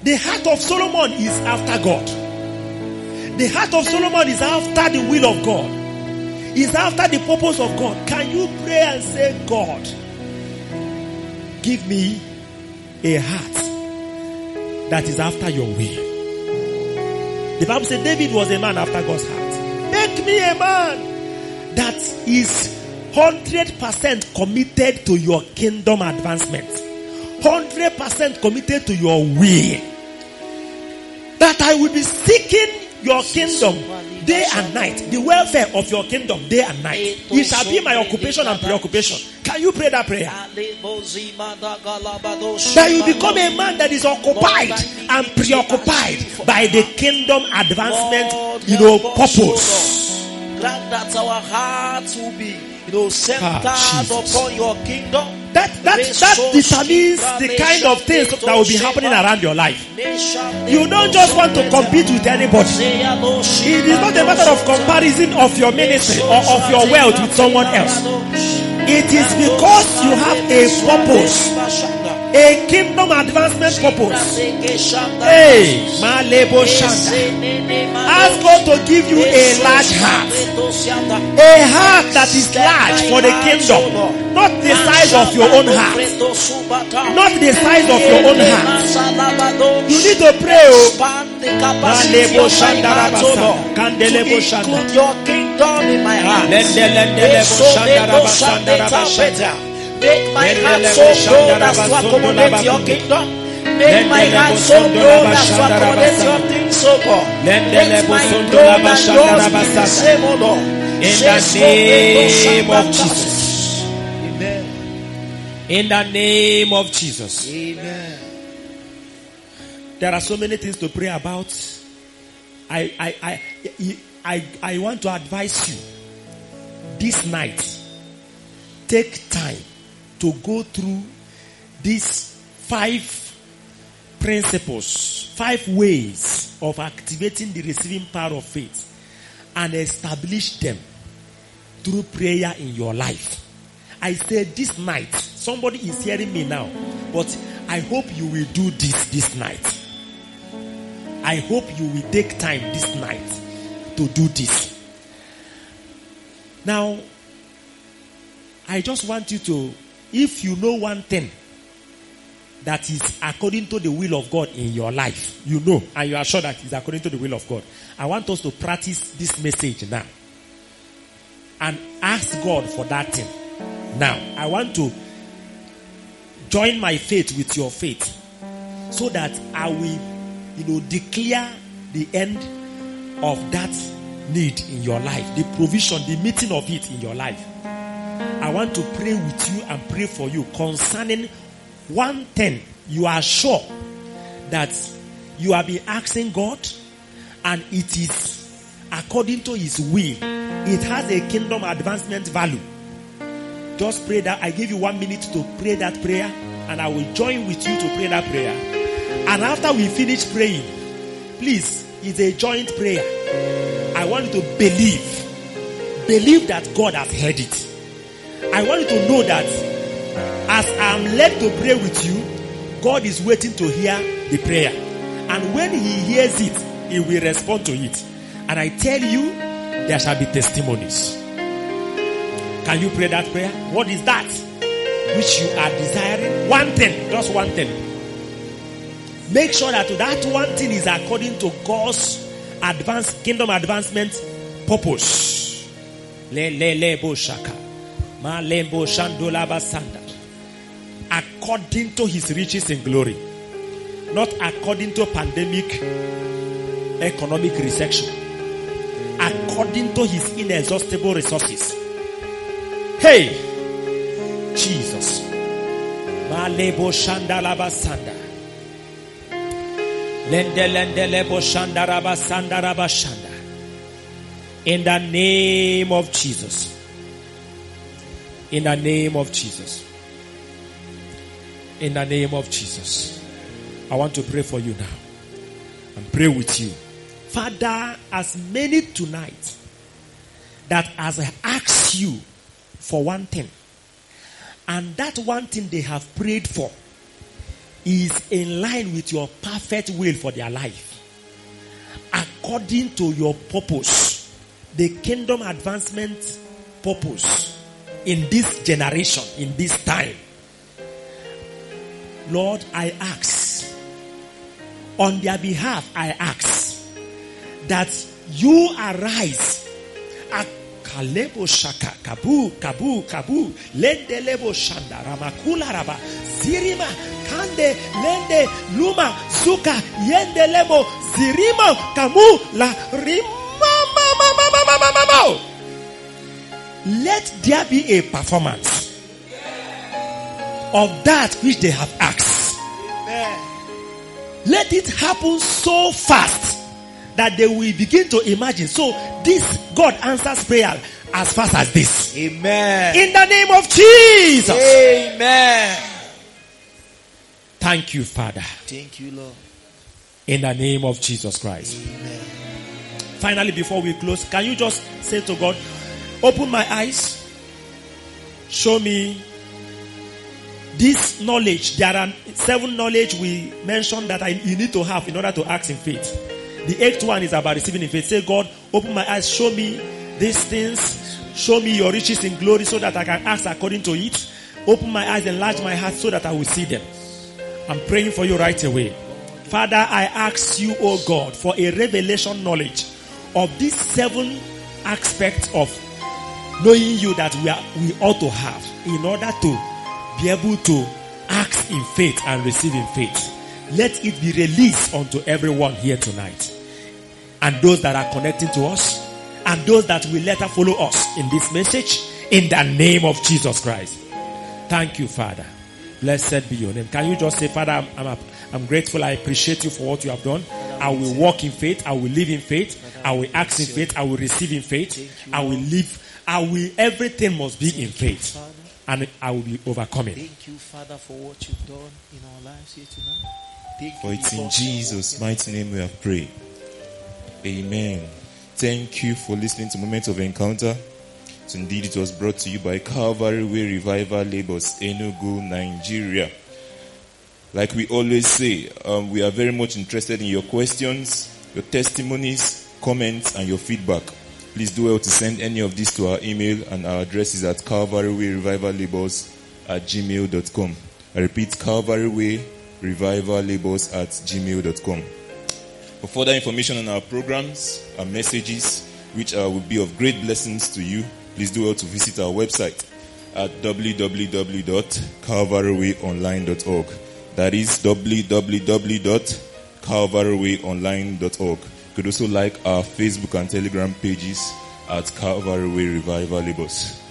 S2: The heart of Solomon is after God. The heart of Solomon is after the will of God. Is after the purpose of God. Can you pray and say, God, give me a heart that is after your will? The Bible said David was a man after God's heart. Make me a man that is 100% committed to your kingdom advancement. 100% committed to your will. That I will be seeking your kingdom day and night. The welfare of your kingdom day and night. It shall be my occupation and preoccupation. Can you pray that prayer? That you become a man that is occupied and preoccupied by the kingdom advancement, you know, purpose.
S3: Grant that our hearts will be, you centered
S2: Ah,
S3: upon your kingdom.
S2: That that that determines the kind of things that will be happening around your life. You don't just want to compete with anybody. It is not a matter of comparison of your ministry or of your wealth with someone else. It is because you have a purpose, a kingdom advancement purpose. Hey, Malebo. Ask God to give you a large heart. A heart that is large for the kingdom. Not the size of your own heart. Not the size of your own heart. You need to pray. Oh. Malebo Shanda Rabasa. Kandelebo Shanda.
S3: Your kingdom in my heart.
S2: Ah, Lende, lende, lebo Shanda Rabasanda Rabashanda.
S3: Make my heart so broad as to accommodate your kingdom. Make my heart so broad as to accommodate your things, so God.
S2: Lebo
S3: my throne and yours be the same, O Lord.
S2: In the name of Jesus.
S3: Amen.
S2: In the name of Jesus.
S3: Amen.
S2: There are so many things to pray about. I, I, I, I, I want to advise you this night. Take time to go through these five principles, five ways of activating the receiving power of faith and establish them through prayer in your life. I said this night, somebody is hearing me now, but I hope you will do this this night. I hope you will take time this night to do this. Now, I just want you to, if you know one thing that is according to the will of God in your life, you know, and you are sure that it's according to the will of God. I want us to practice this message now and ask God for that thing. Now, I want to join my faith with your faith so that I will, you know, declare the end of that need in your life, the provision, the meeting of it in your life. I want to pray with you and pray for you concerning one thing you are sure that you have been asking God and it is according to his will. It has a kingdom advancement value. Just pray that. I give you one minute to pray that prayer and I will join with you to pray that prayer. And after we finish praying, please, it's a joint prayer. I want you to believe. Believe that God has heard it. I want you to know that as I'm led to pray with you, God is waiting to hear the prayer. And when He hears it, He will respond to it. And I tell you, there shall be testimonies. Can you pray that prayer? What is that? Which you are desiring? One thing, just one thing. Make sure that that one thing is according to God's advanced kingdom advancement purpose. Le le le bo shaka. According to his riches in glory. Not according to pandemic economic recession. According to his inexhaustible resources. Hey! Jesus. Malebo shandalabasanda. Lende lende lebo shandarabasanda rabashanda. In the name of Jesus. In the name of Jesus. In the name of Jesus. I want to pray for you now. And pray with you. Father, as many tonight that as I ask you for one thing, and that one thing they have prayed for is in line with your perfect will for their life, according to your purpose, the kingdom advancement purpose in this generation, in this time. Lord, I ask, on their behalf, I ask that you arise at Kalebo Shaka, Kabu, Kabu, Kabu, Lende Lebo Shanda, Ramakula Raba, Sirima Kande, Lende, Luma, Suka, Yende Lebo, Zirima, Kamu, La, Rima, Mama, Mama, Mama, Mama, Mama let there be a performance of that which they have asked let it happen so fast that they will begin to imagine. So this God answers prayer as fast as this.
S3: Amen.
S2: In the name of Jesus.
S3: Amen.
S2: Thank you, Father.
S3: Thank you, Lord.
S2: In the name of Jesus Christ.
S3: Amen.
S2: Finally, before we close, can you just say to God, open my eyes, show me this knowledge. There are seven knowledge we mentioned that I, you need to have in order to act in faith. The eighth one is about receiving in faith. Say, God, open my eyes, show me these things, show me your riches in glory so that I can act according to it. Open my eyes, enlarge my heart so that I will see them. I'm praying for you right away. Father, I ask you, oh God, for a revelation knowledge of these seven aspects of knowing you that we are, we ought to have in order to be able to act in faith and receive in faith. Let it be released unto everyone here tonight. And those that are connecting to us, and those that will later follow us in this message, in the name of Jesus Christ. Thank you, Father. Blessed be your name. Can you just say, Father, I'm, I'm, I'm grateful. I appreciate you for what you have done. I will walk in faith. I will live in faith. I will act in faith. I will receive in faith. I will live. I will, everything must be in faith. And I will be overcoming.
S3: Thank you, Father, for what you've done in our lives here tonight. Thank
S1: For
S3: you
S1: it's in Jesus' mighty name we have prayed. Amen. Thank you for listening to Moment of Encounter. So indeed, it was brought to you by Calvary Way Revival Labels, Enugu, Nigeria. Like we always say, um, we are very much interested in your questions, your testimonies, comments, and your feedback. Please do well to send any of these to our email, and our address is at Calvary Way Revival Labels at gmail.com. I repeat, Calvary Way Revival Labels at gmail.com. For further information on our programs and messages, which will be of great blessings to you, please do well to visit our website at www.calvarywayonline.org. That is www.calvarywayonline.org. You could also like our Facebook and Telegram pages at Calvary Way Revival Labels.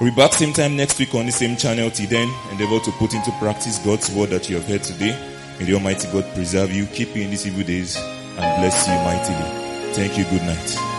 S1: We'll be back same time next week on the same channel. Till then, endeavor to put into practice God's word that you have heard today. May the Almighty God preserve you, keep you in these evil days, and bless you mightily. Thank you. Good night.